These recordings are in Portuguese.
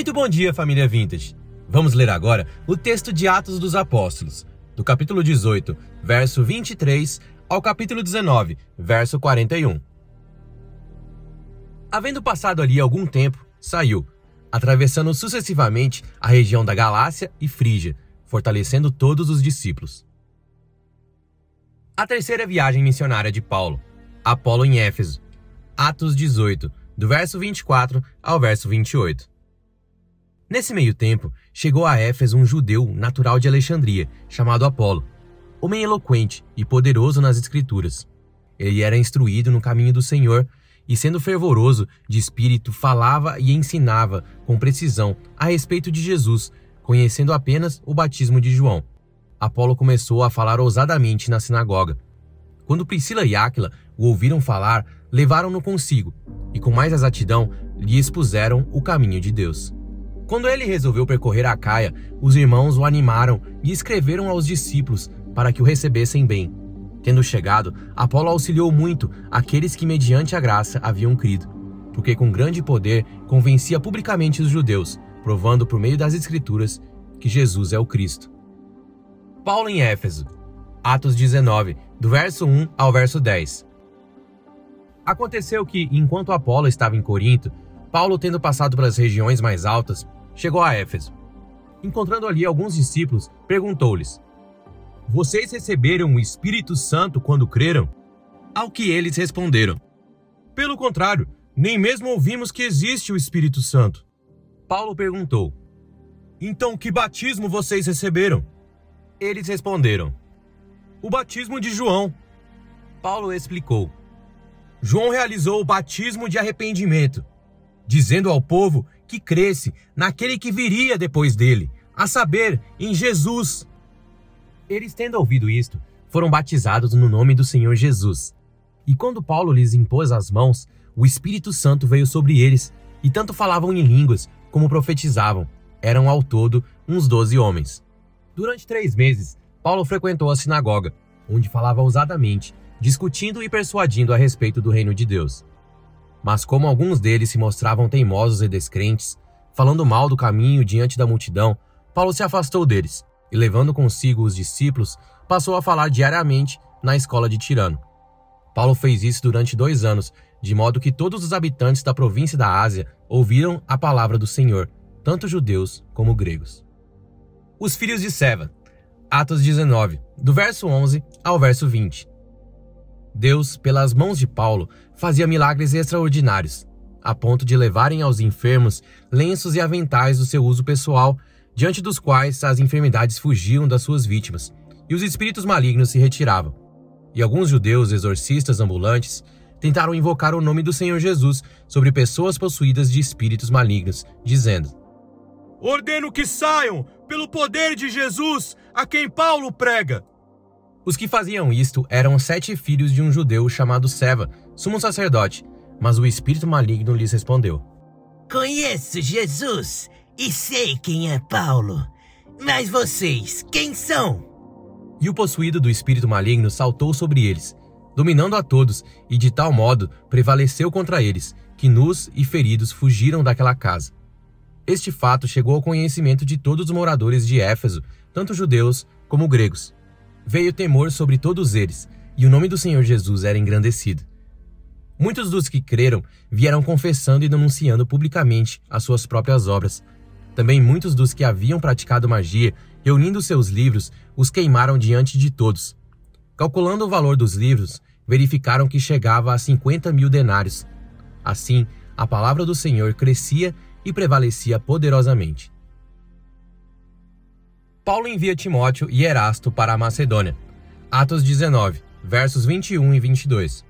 Muito bom dia, família Vintage. Vamos ler agora o texto de Atos dos Apóstolos, do capítulo 18, verso 23 ao capítulo 19, verso 41. Havendo passado ali algum tempo, saiu, atravessando sucessivamente a região da Galácia e Frígia, fortalecendo todos os discípulos. A terceira viagem missionária de Paulo, Apolo em Éfeso, Atos 18, do verso 24 ao verso 28. Nesse meio tempo, chegou a Éfeso um judeu natural de Alexandria, chamado Apolo, homem eloquente e poderoso nas Escrituras. Ele era instruído no caminho do Senhor e, sendo fervoroso de espírito, falava e ensinava com precisão a respeito de Jesus, conhecendo apenas o batismo de João. Apolo começou a falar ousadamente na sinagoga. Quando Priscila e Áquila o ouviram falar, levaram-no consigo e, com mais exatidão, lhe expuseram o caminho de Deus. Quando ele resolveu percorrer a Caia, os irmãos o animaram e escreveram aos discípulos para que o recebessem bem. Tendo chegado, Apolo auxiliou muito aqueles que, mediante a graça, haviam crido, porque com grande poder convencia publicamente os judeus, provando por meio das Escrituras que Jesus é o Cristo. Paulo em Éfeso, Atos 19, do verso 1 ao verso 10. Aconteceu que, enquanto Apolo estava em Corinto, Paulo, tendo passado pelas regiões mais altas, chegou a Éfeso. Encontrando ali alguns discípulos, perguntou-lhes: Vocês receberam o Espírito Santo quando creram? Ao que eles responderam: Pelo contrário, nem mesmo ouvimos que existe o Espírito Santo. Paulo perguntou: Então que batismo vocês receberam? Eles responderam: O batismo de João. Paulo explicou: João realizou o batismo de arrependimento, dizendo ao povo que cresce naquele que viria depois dele, a saber, em Jesus. Eles, tendo ouvido isto, foram batizados no nome do Senhor Jesus. E quando Paulo lhes impôs as mãos, o Espírito Santo veio sobre eles, e tanto falavam em línguas como profetizavam. Eram ao todo uns doze homens. Durante três meses, Paulo frequentou a sinagoga, onde falava ousadamente, discutindo e persuadindo a respeito do reino de Deus. Mas como alguns deles se mostravam teimosos e descrentes, falando mal do caminho diante da multidão, Paulo se afastou deles e, levando consigo os discípulos, passou a falar diariamente na escola de Tirano. Paulo fez isso durante dois anos, de modo que todos os habitantes da província da Ásia ouviram a palavra do Senhor, tanto judeus como gregos. Os filhos de Seva, Atos 19, do verso 11 ao verso 20. Deus, pelas mãos de Paulo, fazia milagres extraordinários, a ponto de levarem aos enfermos lenços e aventais do seu uso pessoal, diante dos quais as enfermidades fugiam das suas vítimas e os espíritos malignos se retiravam. E alguns judeus exorcistas ambulantes tentaram invocar o nome do Senhor Jesus sobre pessoas possuídas de espíritos malignos, dizendo: Ordeno que saiam pelo poder de Jesus, a quem Paulo prega. Os que faziam isto eram sete filhos de um judeu chamado Seva, sumo sacerdote, mas o espírito maligno lhes respondeu: Conheço Jesus e sei quem é Paulo, mas vocês, quem são? E o possuído do espírito maligno saltou sobre eles, dominando a todos, e de tal modo prevaleceu contra eles, que nus e feridos fugiram daquela casa. Este fato chegou ao conhecimento de todos os moradores de Éfeso, tanto judeus como gregos veio temor sobre todos eles, e o nome do Senhor Jesus era engrandecido. Muitos dos que creram vieram confessando e denunciando publicamente as suas próprias obras. Também muitos dos que haviam praticado magia, reunindo seus livros, os queimaram diante de todos. Calculando o valor dos livros, verificaram que chegava a 50 mil denários. Assim, a palavra do Senhor crescia e prevalecia poderosamente. Paulo envia Timóteo e Erasto para a Macedônia. Atos 19, versos 21 e 22.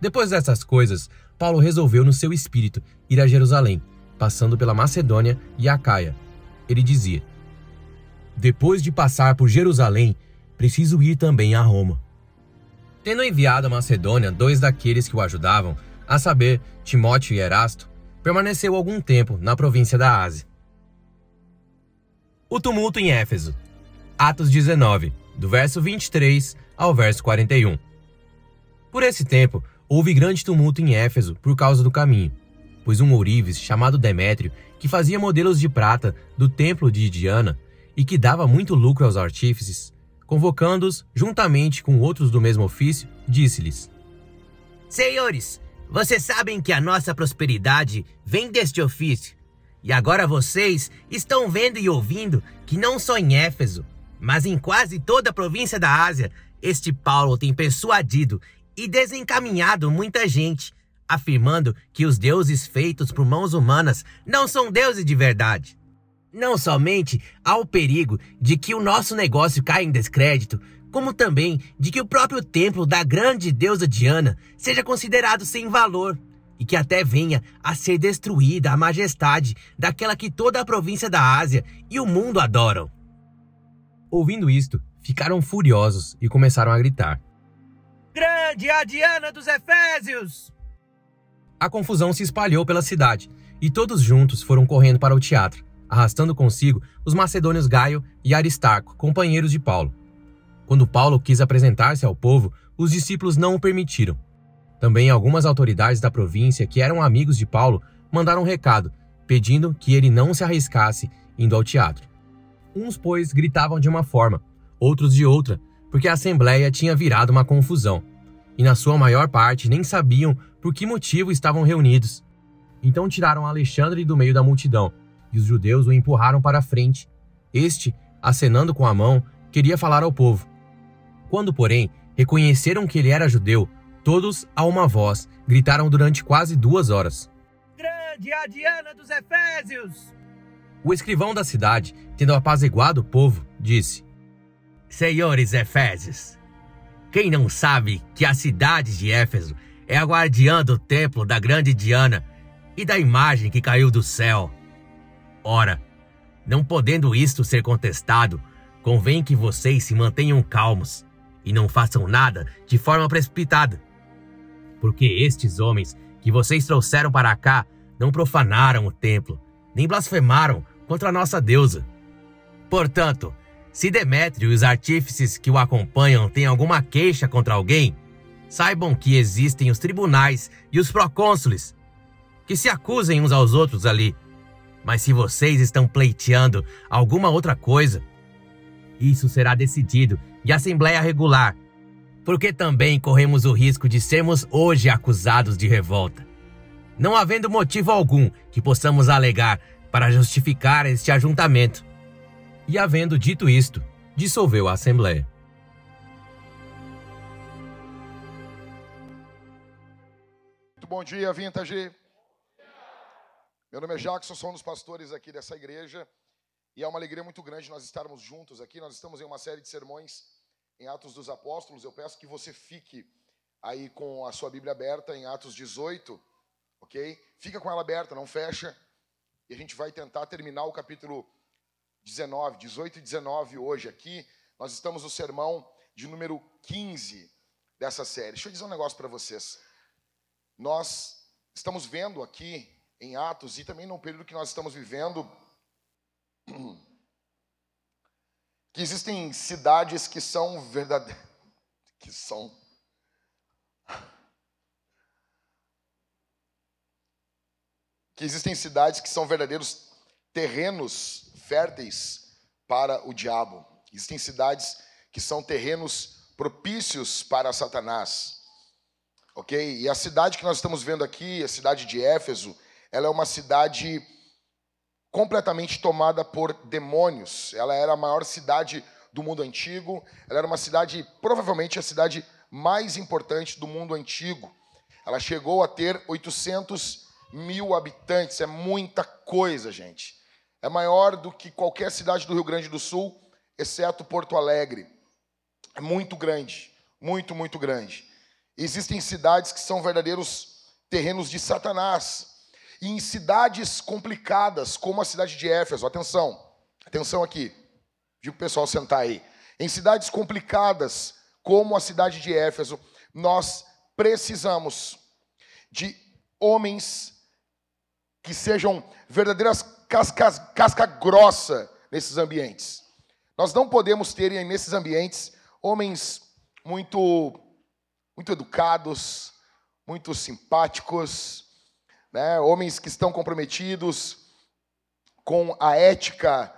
Depois dessas coisas, Paulo resolveu no seu espírito ir a Jerusalém, passando pela Macedônia e Acaia. Ele dizia: Depois de passar por Jerusalém, preciso ir também a Roma. Tendo enviado a Macedônia dois daqueles que o ajudavam, a saber, Timóteo e Erasto, permaneceu algum tempo na província da Ásia. O tumulto em Éfeso. Atos 19, do verso 23 ao verso 41. Por esse tempo, houve grande tumulto em Éfeso por causa do caminho, pois um ourives chamado Demétrio que fazia modelos de prata do templo de Diana e que dava muito lucro aos artífices, convocando-os juntamente com outros do mesmo ofício, disse-lhes: Senhores, vocês sabem que a nossa prosperidade vem deste ofício. E agora vocês estão vendo e ouvindo que não só em Éfeso, mas em quase toda a província da Ásia, este Paulo tem persuadido e desencaminhado muita gente afirmando que os deuses feitos por mãos humanas não são deuses de verdade. Não somente há o perigo de que o nosso negócio caia em descrédito, como também de que o próprio templo da grande deusa Diana seja considerado sem valor e que até venha a ser destruída a majestade daquela que toda a província da Ásia e o mundo adoram. Ouvindo isto, ficaram furiosos e começaram a gritar: Grande a Diana dos Efésios! A confusão se espalhou pela cidade e todos juntos foram correndo para o teatro, arrastando consigo os macedônios Gaio e Aristarco, companheiros de Paulo. Quando Paulo quis apresentar-se ao povo, os discípulos não o permitiram. Também algumas autoridades da província que eram amigos de Paulo mandaram um recado, pedindo que ele não se arriscasse indo ao teatro. Uns, pois, gritavam de uma forma, outros de outra, porque a assembleia tinha virado uma confusão e na sua maior parte nem sabiam por que motivo estavam reunidos. Então tiraram Alexandre do meio da multidão, e os judeus o empurraram para a frente. Este, acenando com a mão, queria falar ao povo. Quando, porém, reconheceram que ele era judeu, todos, a uma voz, gritaram durante quase duas horas: Grande a Diana dos Efésios! O escrivão da cidade, tendo apaziguado o povo, disse: Senhores Efésios, quem não sabe que a cidade de Éfeso é a guardiã do templo da grande Diana e da imagem que caiu do céu? Ora, não podendo isto ser contestado, convém que vocês se mantenham calmos e não façam nada de forma precipitada. Porque estes homens que vocês trouxeram para cá não profanaram o templo, nem blasfemaram contra a nossa deusa. Portanto, se Demétrio e os artífices que o acompanham têm alguma queixa contra alguém, saibam que existem os tribunais e os procônsules, que se acusem uns aos outros ali. Mas se vocês estão pleiteando alguma outra coisa, isso será decidido em assembleia regular, porque também corremos o risco de sermos hoje acusados de revolta. Não havendo motivo algum que possamos alegar para justificar este ajuntamento, e, havendo dito isto, dissolveu a Assembleia. Muito bom dia, Vintage. Meu nome é Jackson, sou um dos pastores aqui dessa igreja. E é uma alegria muito grande nós estarmos juntos aqui. Nós estamos em uma série de sermões em Atos dos Apóstolos. Eu peço que você fique aí com a sua Bíblia aberta em Atos 18, ok? Fica com ela aberta, não fecha. E a gente vai tentar terminar o capítulo 19, 18 e 19 hoje aqui. Nós estamos no sermão de número 15 dessa série. Deixa eu dizer um negócio para vocês. Nós estamos vendo aqui em Atos e também no período que nós estamos vivendo que existem cidades que são verdadeiras que são que existem cidades que são verdadeiros terrenos férteis para o diabo. Existem cidades que são terrenos propícios para Satanás. Ok? E a cidade que nós estamos vendo aqui, a cidade de Éfeso, ela é uma cidade completamente tomada por demônios. Ela era a maior cidade do mundo antigo. Ela era uma cidade, provavelmente a cidade mais importante do mundo antigo. Ela chegou a ter 800 mil habitantes. É muita coisa, gente é maior do que qualquer cidade do Rio Grande do Sul, exceto Porto Alegre. É muito grande, muito, muito grande. Existem cidades que são verdadeiros terrenos de Satanás. E em cidades complicadas, como a cidade de Éfeso, atenção, atenção aqui, digo o pessoal sentar aí. Em cidades complicadas, como a cidade de Éfeso, nós precisamos de homens que sejam verdadeiras casca, casca grossa nesses ambientes. Nós não podemos ter nesses ambientes homens muito, muito educados, muito simpáticos, né? homens que estão comprometidos com a ética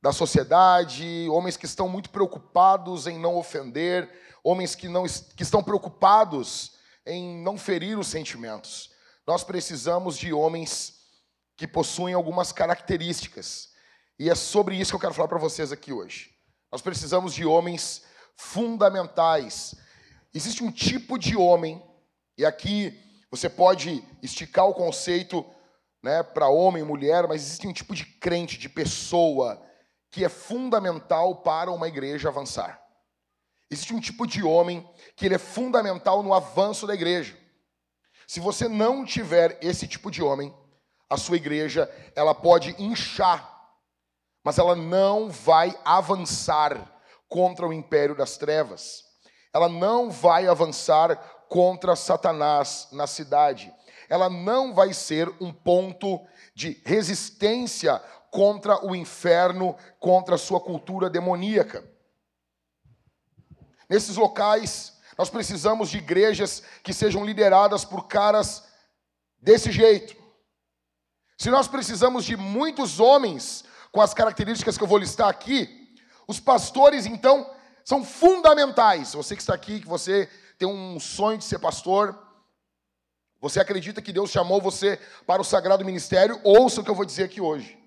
da sociedade, homens que estão muito preocupados em não ofender, homens que, não, que estão preocupados em não ferir os sentimentos. Nós precisamos de homens que possuem algumas características. E é sobre isso que eu quero falar para vocês aqui hoje. Nós precisamos de homens fundamentais. Existe um tipo de homem, e aqui você pode esticar o conceito né, para homem e mulher, mas existe um tipo de crente, de pessoa, que é fundamental para uma igreja avançar. Existe um tipo de homem que ele é fundamental no avanço da igreja. Se você não tiver esse tipo de homem, a sua igreja ela pode inchar, mas ela não vai avançar contra o império das trevas. Ela não vai avançar contra Satanás na cidade. Ela não vai ser um ponto de resistência contra o inferno, contra a sua cultura demoníaca. Nesses locais, nós precisamos de igrejas que sejam lideradas por caras desse jeito. Se nós precisamos de muitos homens com as características que eu vou listar aqui, os pastores, então, são fundamentais. Você que está aqui, que você tem um sonho de ser pastor, você acredita que Deus chamou você para o sagrado ministério, ouça o que eu vou dizer aqui hoje.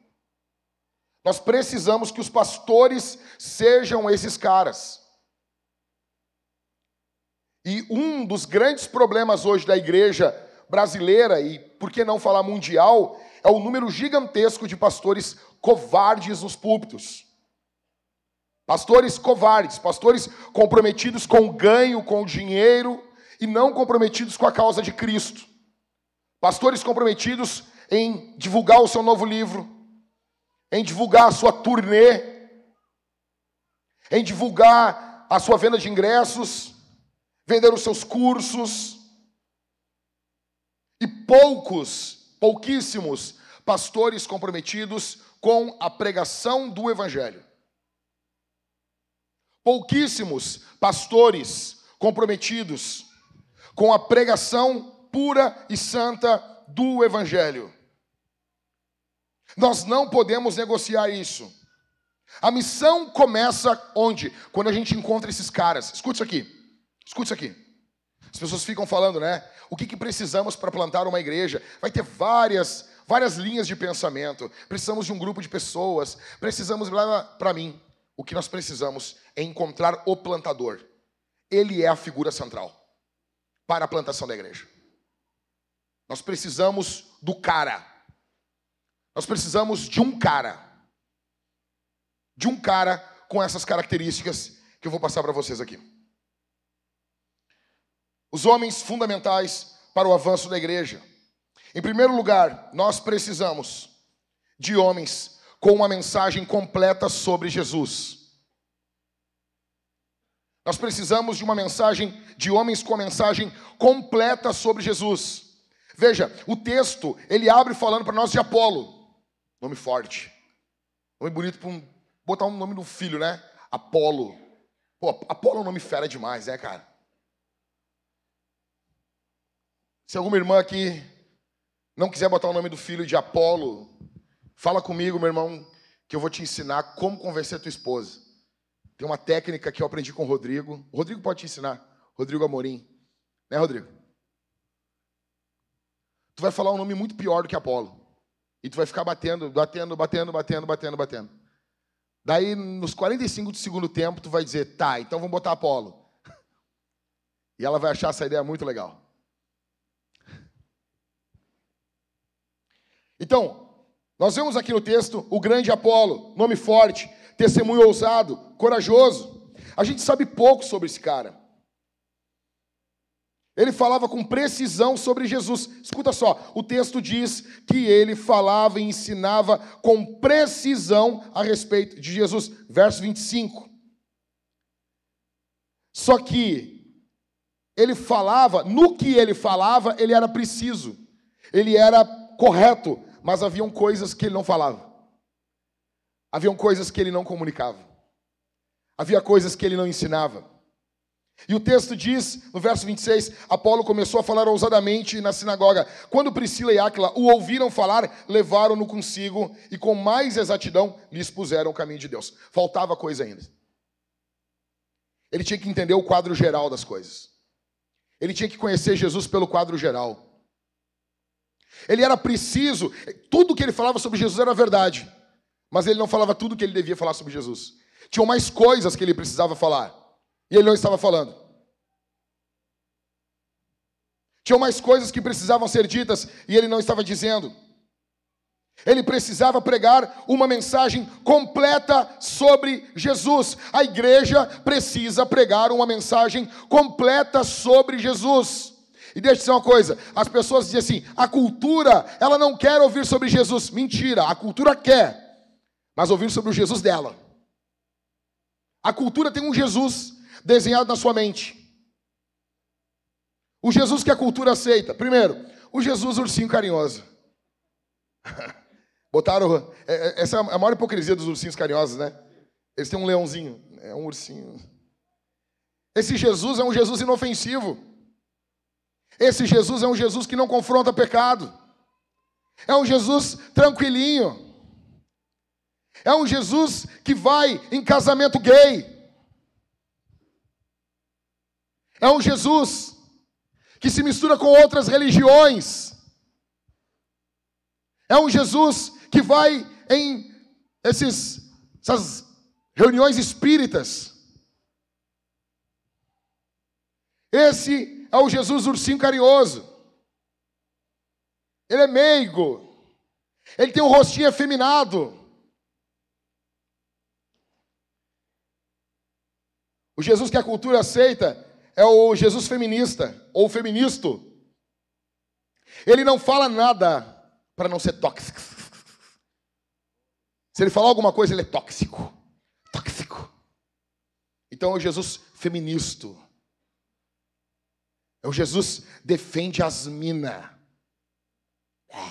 Nós precisamos que os pastores sejam esses caras. E um dos grandes problemas hoje da igreja brasileira, e por que não falar mundial, é o número gigantesco de pastores covardes nos púlpitos. Pastores covardes, pastores comprometidos com o ganho, com o dinheiro e não comprometidos com a causa de Cristo. Pastores comprometidos em divulgar o seu novo livro, em divulgar a sua turnê, em divulgar a sua venda de ingressos, vender os seus cursos. E poucos, pouquíssimos pastores comprometidos com a pregação do evangelho. Pouquíssimos pastores comprometidos com a pregação pura e santa do Evangelho. Nós não podemos negociar isso. A missão começa onde? Quando a gente encontra esses caras. Escute isso aqui. Escute isso aqui. As pessoas ficam falando, né? O que, que precisamos para plantar uma igreja? Vai ter várias, várias linhas de pensamento. Precisamos de um grupo de pessoas. Precisamos para mim. O que nós precisamos é encontrar o plantador. Ele é a figura central para a plantação da igreja. Nós precisamos do cara. Nós precisamos de um cara. De um cara com essas características que eu vou passar para vocês aqui. Os homens fundamentais para o avanço da igreja. Em primeiro lugar, nós precisamos de homens com uma mensagem completa sobre Jesus. Nós precisamos de uma mensagem, de homens com a mensagem completa sobre Jesus. Veja, o texto, ele abre falando para nós de Apolo. Nome forte. Nome bonito para um, botar um nome do filho, né? Apolo. Pô, Apolo é um nome fera demais, né, cara? Se alguma irmã aqui não quiser botar o nome do filho de Apolo, fala comigo, meu irmão, que eu vou te ensinar como convencer a tua esposa. Tem uma técnica que eu aprendi com o Rodrigo. O Rodrigo pode te ensinar. Rodrigo Amorim. Né, Rodrigo? Tu vai falar um nome muito pior do que Apolo. E tu vai ficar batendo, batendo, batendo, batendo, batendo, batendo. Daí, nos 45 do segundo tempo, tu vai dizer, tá, então vamos botar Apolo. E ela vai achar essa ideia muito legal. Então, nós vemos aqui no texto o grande Apolo, nome forte, testemunho ousado, corajoso. A gente sabe pouco sobre esse cara. Ele falava com precisão sobre Jesus. Escuta só, o texto diz que ele falava e ensinava com precisão a respeito de Jesus. Verso 25. Só que ele falava, no que ele falava, ele era preciso, ele era correto, mas haviam coisas que ele não falava. Haviam coisas que ele não comunicava. Havia coisas que ele não ensinava. E o texto diz, no verso 26, Apolo começou a falar ousadamente na sinagoga. Quando Priscila e Áquila o ouviram falar, levaram-no consigo e com mais exatidão lhes puseram o caminho de Deus. Faltava coisa ainda. Ele tinha que entender o quadro geral das coisas. Ele tinha que conhecer Jesus pelo quadro geral. Ele era preciso, tudo que ele falava sobre Jesus era verdade, mas ele não falava tudo que ele devia falar sobre Jesus. Tinham mais coisas que ele precisava falar. E ele não estava falando. Tinham mais coisas que precisavam ser ditas e ele não estava dizendo. Ele precisava pregar uma mensagem completa sobre Jesus. A igreja precisa pregar uma mensagem completa sobre Jesus. E deixa eu dizer uma coisa: as pessoas dizem assim, a cultura, ela não quer ouvir sobre Jesus. Mentira, a cultura quer, mas ouvir sobre o Jesus dela. A cultura tem um Jesus desenhado na sua mente. O Jesus que a cultura aceita. Primeiro, o Jesus ursinho carinhoso. Botaram. É, é, essa é a maior hipocrisia dos ursinhos carinhosos, né? Eles têm um leãozinho. É um ursinho. Esse Jesus é um Jesus inofensivo. Esse Jesus é um Jesus que não confronta pecado. É um Jesus tranquilinho. É um Jesus que vai em casamento gay. É um Jesus que se mistura com outras religiões. É um Jesus que vai em esses, essas reuniões espíritas. Esse é o Jesus ursinho carinhoso. Ele é meigo. Ele tem um rostinho efeminado. O Jesus que a cultura aceita é o Jesus feminista ou feministo. Ele não fala nada para não ser tóxico. Se ele falar alguma coisa, ele é tóxico. Tóxico. Então é o Jesus feministo. É o Jesus defende as minas. É.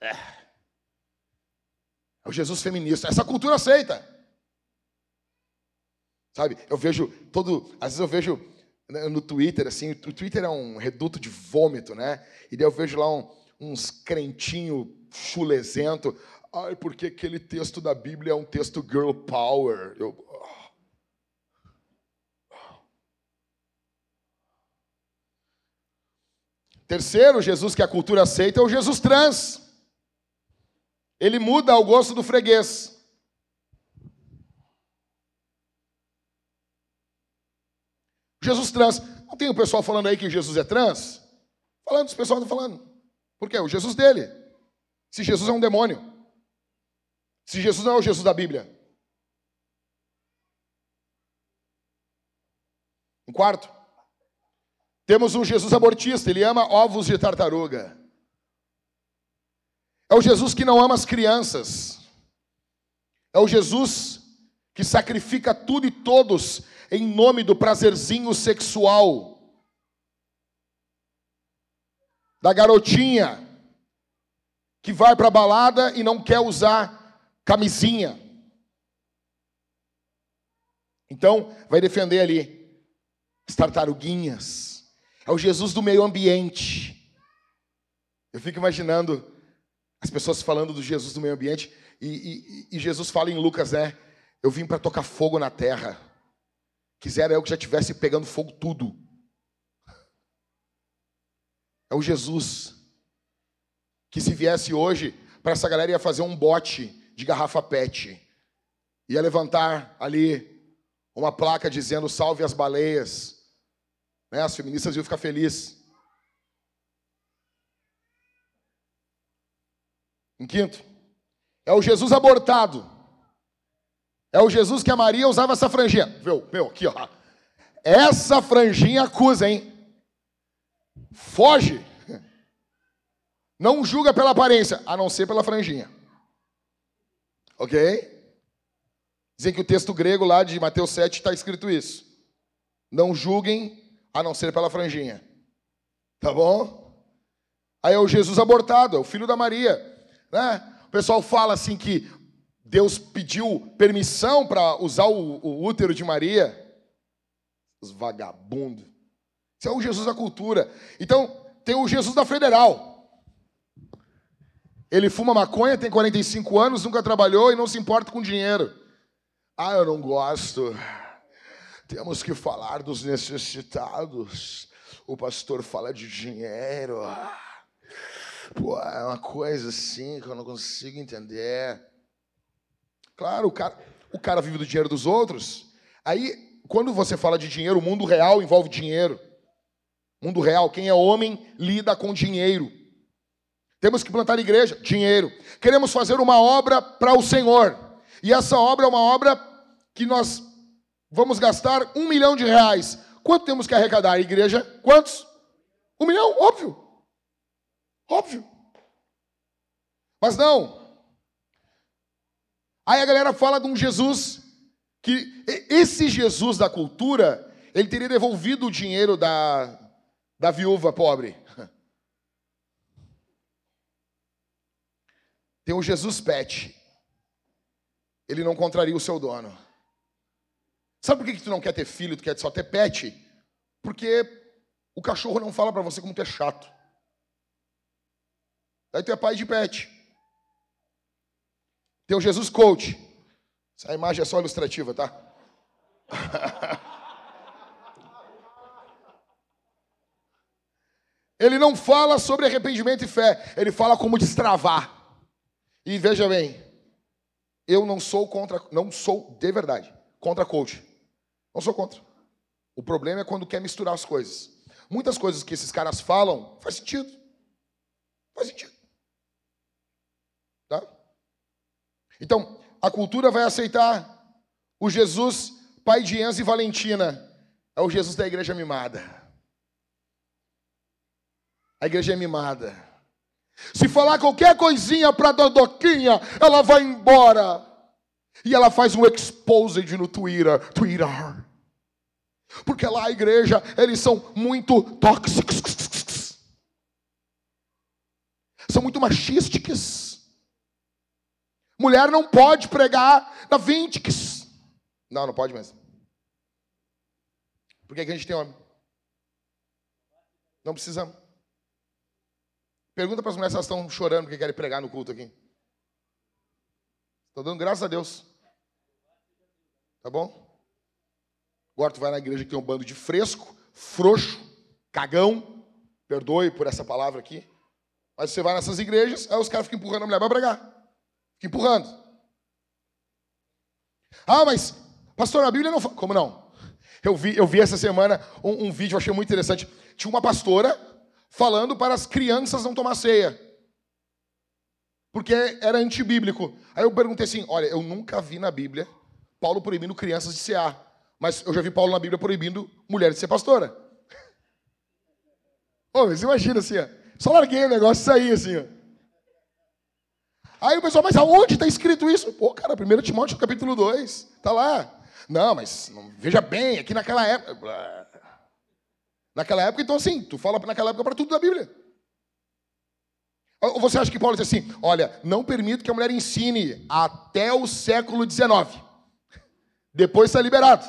é. É o Jesus feminista. Essa cultura aceita. Sabe? Eu vejo todo. Às vezes eu vejo né, no Twitter, assim, o Twitter é um reduto de vômito, né? E daí eu vejo lá um, uns crentinho chulezento. Ai, porque aquele texto da Bíblia é um texto girl power. Eu, Terceiro, Jesus que a cultura aceita é o Jesus trans. Ele muda ao gosto do freguês. Jesus trans. Não tem o pessoal falando aí que Jesus é trans? Falando, os pessoal estão falando. Por quê? O Jesus dele. Se Jesus é um demônio. Se Jesus não é o Jesus da Bíblia. Em quarto, temos um Jesus abortista, ele ama ovos de tartaruga. É o Jesus que não ama as crianças. É o Jesus que sacrifica tudo e todos em nome do prazerzinho sexual. Da garotinha que vai para a balada e não quer usar camisinha. Então, vai defender ali as tartaruguinhas. É o Jesus do meio ambiente. Eu fico imaginando as pessoas falando do Jesus do meio ambiente. E, e, e Jesus fala em Lucas, né? Eu vim para tocar fogo na terra. Quisera eu que já tivesse pegando fogo tudo. É o Jesus que se viesse hoje para essa galera ia fazer um bote de garrafa PET. Ia levantar ali uma placa dizendo salve as baleias. Né? As feministas iam ficar felizes. Em quinto, é o Jesus abortado. É o Jesus que a Maria usava essa franjinha. Meu, meu, aqui, ó. Essa franjinha acusa, hein? Foge. Não julga pela aparência, a não ser pela franjinha. Ok? Dizem que o texto grego lá de Mateus 7 está escrito isso. Não julguem a não ser pela franjinha. Tá bom? Aí é o Jesus abortado, é o filho da Maria. Né? O pessoal fala assim que Deus pediu permissão para usar o, o útero de Maria. Os vagabundos. Isso é o Jesus da cultura. Então, tem o Jesus da federal. Ele fuma maconha, tem 45 anos, nunca trabalhou e não se importa com dinheiro. Ah, eu não gosto. Temos que falar dos necessitados. O pastor fala de dinheiro. Pô, é uma coisa assim que eu não consigo entender. Claro, o cara, o cara vive do dinheiro dos outros. Aí, quando você fala de dinheiro, o mundo real envolve dinheiro. Mundo real, quem é homem lida com dinheiro. Temos que plantar igreja, dinheiro. Queremos fazer uma obra para o Senhor. E essa obra é uma obra que nós vamos gastar um milhão de reais. Quanto temos que arrecadar? Igreja? Quantos? Um milhão? Óbvio. Óbvio. Mas não. Aí a galera fala de um Jesus que esse Jesus da cultura, ele teria devolvido o dinheiro da, da viúva pobre. Tem o Jesus Pet. Ele não contraria o seu dono. Sabe por que, tu não quer ter filho, tu quer só ter pet? Porque o cachorro não fala para você como tu é chato. Daí tu é pai de pet. Tem o Jesus Coach. Essa imagem é só ilustrativa, tá? Ele não fala sobre arrependimento e fé, ele fala como destravar. E veja bem, eu não sou contra, não sou de verdade contra coach. Não sou contra. O problema é quando quer misturar as coisas. Muitas coisas que esses caras falam faz sentido. Faz sentido. Tá? Então, a cultura vai aceitar o Jesus pai de Enzo e Valentina. É o Jesus da igreja mimada. A igreja é mimada. Se falar qualquer coisinha para Dodoquinha, ela vai embora. E ela faz um exposed no Twitter. Twitter. Porque lá a igreja, eles são muito tóxicos. São muito machistas. Mulher não pode pregar na Vintix. Não, não pode mesmo. Por que, que a gente tem homem? Não precisamos. Pergunta para as mulheres se elas estão chorando porque querem pregar no culto aqui. Estou dando graças a Deus. Tá bom? Agora tu vai na igreja que tem um bando de fresco, frouxo, cagão. Perdoe por essa palavra aqui. Mas você vai nessas igrejas, aí os caras ficam empurrando a mulher para pregar. Empurrando. Ah, mas, pastor, a Bíblia não fala. Como não? Eu vi, eu vi essa semana um, um vídeo, eu achei muito interessante. Tinha uma pastora falando para as crianças não tomar ceia. Porque era antibíblico. Aí eu perguntei assim: olha, eu nunca vi na Bíblia Paulo proibindo crianças de cear. Mas eu já vi Paulo na Bíblia proibindo mulheres de ser pastora. Ô, você imagina assim, ó. Só larguei o negócio e saí assim, ó. Aí o pessoal, mas aonde está escrito isso? Pô, cara, 1 Timóteo capítulo 2, tá lá. Não, mas não, veja bem, aqui naquela época. Naquela época, então assim, tu fala naquela época para tudo da Bíblia. Ou você acha que Paulo diz assim: olha, não permito que a mulher ensine até o século XIX. Depois está liberado.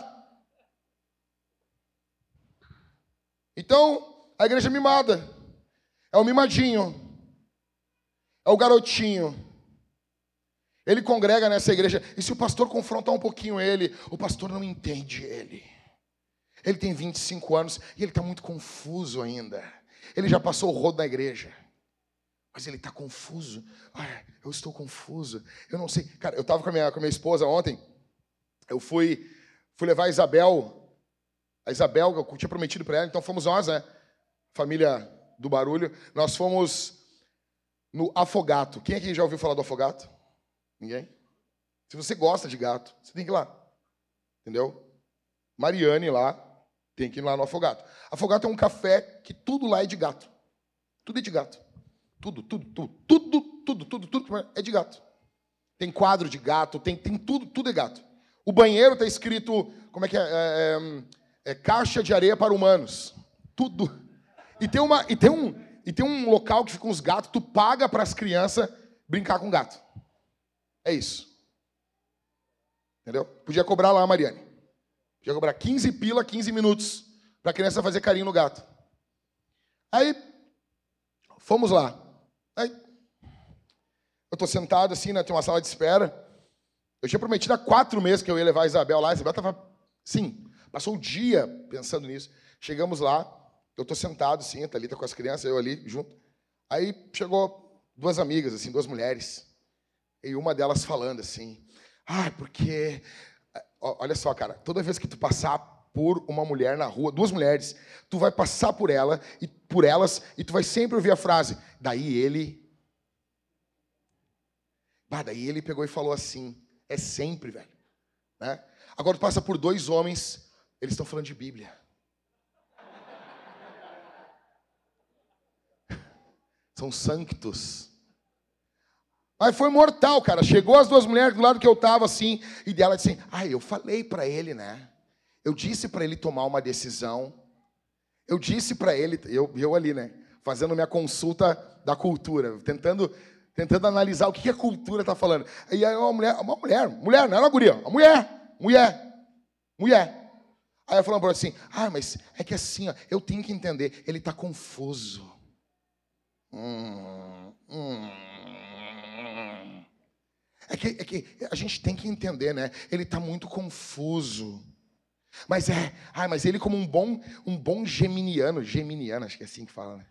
Então, a igreja é mimada. É o mimadinho. É o garotinho. Ele congrega nessa igreja. E se o pastor confrontar um pouquinho ele, o pastor não entende ele. Ele tem 25 anos e ele está muito confuso ainda. Ele já passou o rodo da igreja. Mas ele está confuso. Eu estou confuso. Eu não sei. Cara, eu estava com, a minha, com a minha esposa ontem. Eu fui, fui levar a Isabel. A Isabel, eu tinha prometido para ela. Então fomos nós, né? Família do barulho. Nós fomos no Afogato. Quem aqui já ouviu falar do Afogato? Ninguém? Se você gosta de gato, você tem que ir lá. Entendeu? Mariane lá, tem que ir lá no Afogato. Afogato é um café que tudo lá é de gato. Tudo é de gato. Tudo, tudo, tudo, tudo, tudo, tudo, tudo é de gato. Tem quadro de gato, tem, tem tudo, tudo é gato. O banheiro está escrito, como é que é? É, é? é, Caixa de areia para humanos. Tudo. E tem, uma, e, tem um, e tem um local que fica uns gatos, tu paga para as crianças brincar com gato. É isso. Entendeu? Podia cobrar lá, Mariane. Podia cobrar 15 pila, 15 minutos para a criança fazer carinho no gato. Aí, fomos lá. Aí, eu estou sentado assim, né, tem uma sala de espera. Eu tinha prometido há quatro meses que eu ia levar a Isabel lá. A Isabel estava, sim, passou o dia pensando nisso. Chegamos lá, eu estou sentado assim, tá ali, tá com as crianças, eu ali junto. Aí chegou duas amigas, assim, duas mulheres. E uma delas falando assim, ah, porque. Olha só, cara, toda vez que tu passar por uma mulher na rua, duas mulheres, tu vai passar por ela e por elas e tu vai sempre ouvir a frase. Daí ele. Bah, daí ele pegou e falou assim. É sempre, velho. Né? Agora tu passa por dois homens, eles estão falando de Bíblia. São santos. Mas foi mortal, cara. Chegou as duas mulheres do lado que eu estava assim, e dela disse: Ah, eu falei para ele, né? Eu disse para ele tomar uma decisão. Eu disse para ele, eu, eu ali, né? Fazendo minha consulta da cultura, tentando, tentando analisar o que a cultura está falando. E aí uma mulher, uma mulher, mulher, não era uma guria, uma mulher, mulher, mulher. Aí ela falou assim: Ah, mas é que assim, ó, eu tenho que entender, ele está confuso. Hum, hum. É que, é que a gente tem que entender, né? Ele está muito confuso. Mas é, ah, mas ele como um bom, um bom geminiano, geminiano, acho que é assim que fala, né?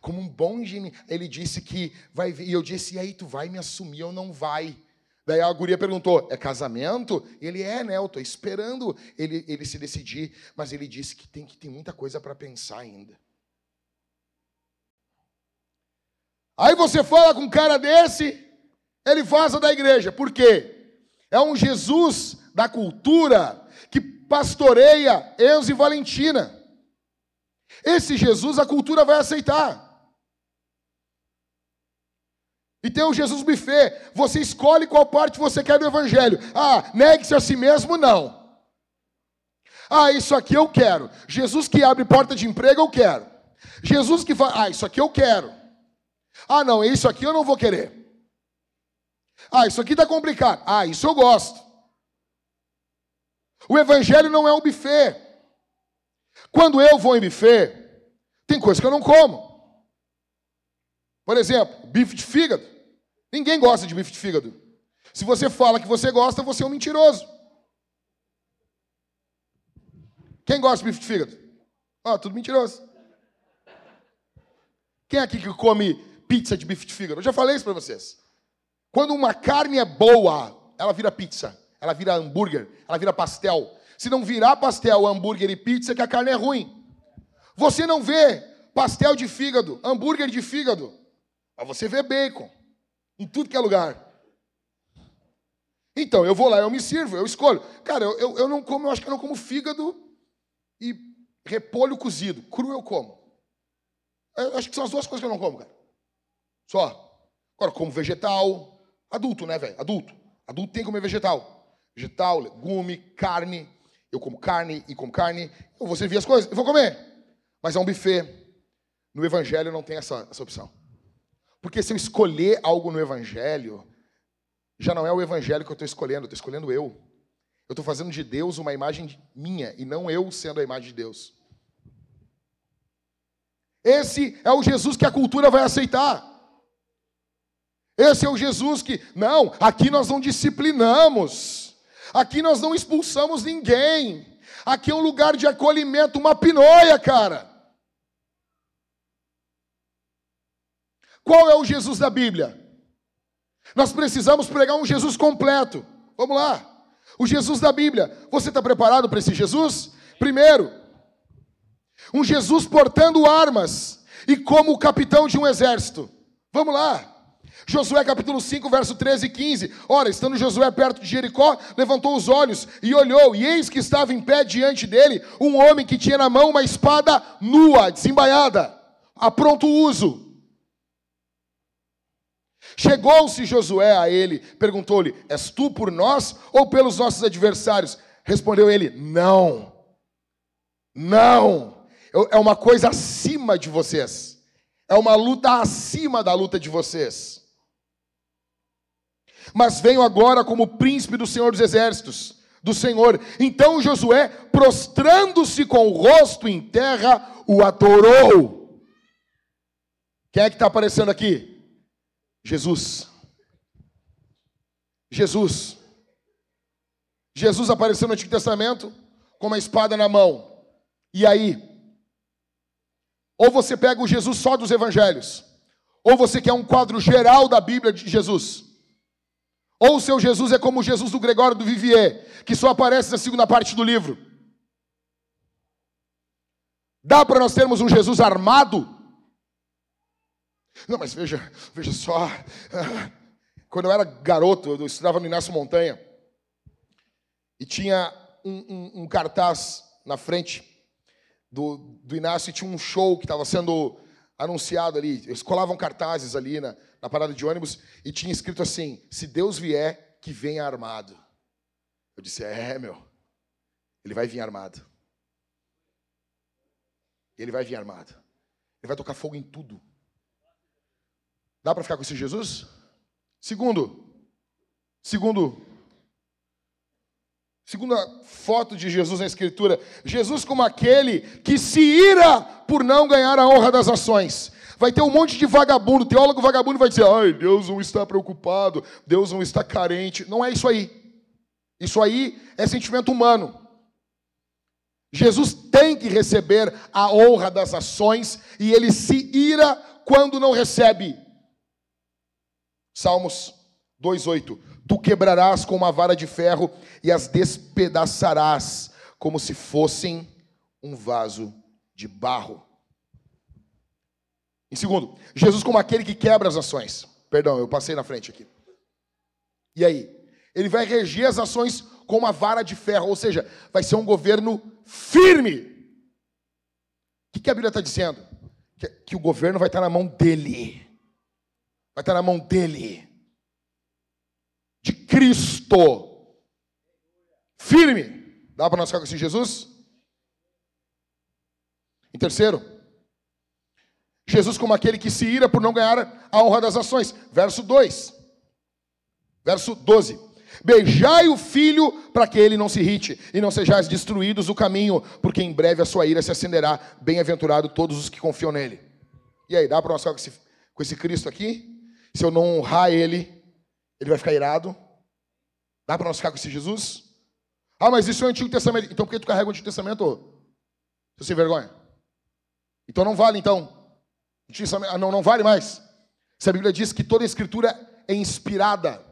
Como um bom geminiano, ele disse que vai vir, e eu disse, e aí, tu vai me assumir ou não vai? Daí a guria perguntou, é casamento? Ele é, né? Eu estou esperando ele, ele se decidir, mas ele disse que tem que tem muita coisa para pensar ainda. Aí você fala com um cara desse, ele vaza da igreja. Por quê? É um Jesus da cultura que pastoreia Enzo e Valentina. Esse Jesus a cultura vai aceitar. E tem o Jesus buffet. Você escolhe qual parte você quer do evangelho. Ah, negue-se a si mesmo, não. Ah, isso aqui eu quero. Jesus que abre porta de emprego, eu quero. Jesus que fala, ah, isso aqui eu quero. Ah, não, isso aqui eu não vou querer. Ah, isso aqui está complicado. Ah, isso eu gosto. O evangelho não é um buffet. Quando eu vou em buffet, tem coisa que eu não como. Por exemplo, bife de fígado. Ninguém gosta de bife de fígado. Se você fala que você gosta, você é um mentiroso. Quem gosta de bife de fígado? Ó, oh, tudo mentiroso. Quem aqui que come pizza de bife de fígado? Eu já falei isso para vocês. Quando uma carne é boa, ela vira pizza, ela vira hambúrguer, ela vira pastel. Se não virar pastel, hambúrguer e pizza, é que a carne é ruim. Você não vê pastel de fígado, hambúrguer de fígado, mas você vê bacon em tudo que é lugar. Então, eu vou lá, eu me sirvo, eu escolho. Cara, eu, eu, eu não como, eu acho que eu não como fígado e repolho cozido. Cru eu como. Eu acho que são as duas coisas que eu não como, cara. Só. Agora, como vegetal, Adulto, né, velho? Adulto. Adulto tem que comer vegetal. Vegetal, legume, carne. Eu como carne e como carne. Eu vou servir as coisas, eu vou comer. Mas é um buffet. No Evangelho não tem essa, essa opção. Porque se eu escolher algo no Evangelho, já não é o Evangelho que eu estou escolhendo, eu estou escolhendo eu. Eu estou fazendo de Deus uma imagem minha e não eu sendo a imagem de Deus. Esse é o Jesus que a cultura vai aceitar. Esse é o Jesus que, não, aqui nós não disciplinamos, aqui nós não expulsamos ninguém, aqui é um lugar de acolhimento, uma pinóia, cara. Qual é o Jesus da Bíblia? Nós precisamos pregar um Jesus completo. Vamos lá. O Jesus da Bíblia. Você está preparado para esse Jesus? Primeiro, um Jesus portando armas e como capitão de um exército. Vamos lá. Josué capítulo 5, verso 13 e 15. Ora, estando Josué perto de Jericó, levantou os olhos e olhou, e eis que estava em pé diante dele um homem que tinha na mão uma espada nua, desembaiada, a pronto uso. Chegou-se Josué a ele, perguntou-lhe: És tu por nós ou pelos nossos adversários? Respondeu ele: Não, não, é uma coisa acima de vocês, é uma luta acima da luta de vocês. Mas venho agora como príncipe do Senhor dos Exércitos, do Senhor. Então Josué, prostrando-se com o rosto em terra, o adorou. Quem é que está aparecendo aqui? Jesus. Jesus. Jesus apareceu no Antigo Testamento com uma espada na mão. E aí? Ou você pega o Jesus só dos evangelhos, ou você quer um quadro geral da Bíblia de Jesus. Ou o seu Jesus é como o Jesus do Gregório do Vivier, que só aparece na segunda parte do livro. Dá para nós termos um Jesus armado? Não, mas veja, veja só. Quando eu era garoto, eu estudava no Inácio Montanha, e tinha um, um, um cartaz na frente do, do Inácio, e tinha um show que estava sendo anunciado ali. Eles colavam cartazes ali na, na parada de ônibus, e tinha escrito assim: Se Deus vier, que venha armado. Eu disse: É, meu, ele vai vir armado. Ele vai vir armado. Ele vai tocar fogo em tudo. Dá para ficar com esse Jesus? Segundo, segundo, segunda foto de Jesus na Escritura, Jesus como aquele que se ira por não ganhar a honra das ações. Vai ter um monte de vagabundo, teólogo vagabundo vai dizer: ai, Deus não está preocupado, Deus não está carente. Não é isso aí. Isso aí é sentimento humano. Jesus tem que receber a honra das ações e ele se ira quando não recebe. Salmos 2:8. Tu quebrarás com uma vara de ferro e as despedaçarás como se fossem um vaso de barro. Em segundo, Jesus como aquele que quebra as ações. Perdão, eu passei na frente aqui. E aí? Ele vai reger as ações com uma vara de ferro, ou seja, vai ser um governo firme. O que a Bíblia está dizendo? Que, que o governo vai estar na mão dele. Vai estar na mão dele. De Cristo. Firme. Dá para nós ficar com esse Jesus? Em terceiro, Jesus como aquele que se ira por não ganhar a honra das ações. Verso 2. Verso 12. Beijai o filho para que ele não se irrite e não sejais destruídos o caminho, porque em breve a sua ira se acenderá. Bem-aventurado todos os que confiam nele. E aí, dá para nós ficar com esse, com esse Cristo aqui? se eu não honrar ele, ele vai ficar irado. Dá para nós ficar com esse Jesus? Ah, mas isso é o Antigo Testamento. Então por que tu carrega o Antigo Testamento? Você sem vergonha. Então não vale, então. Ah, não, não vale mais. Se a Bíblia diz que toda a Escritura é inspirada.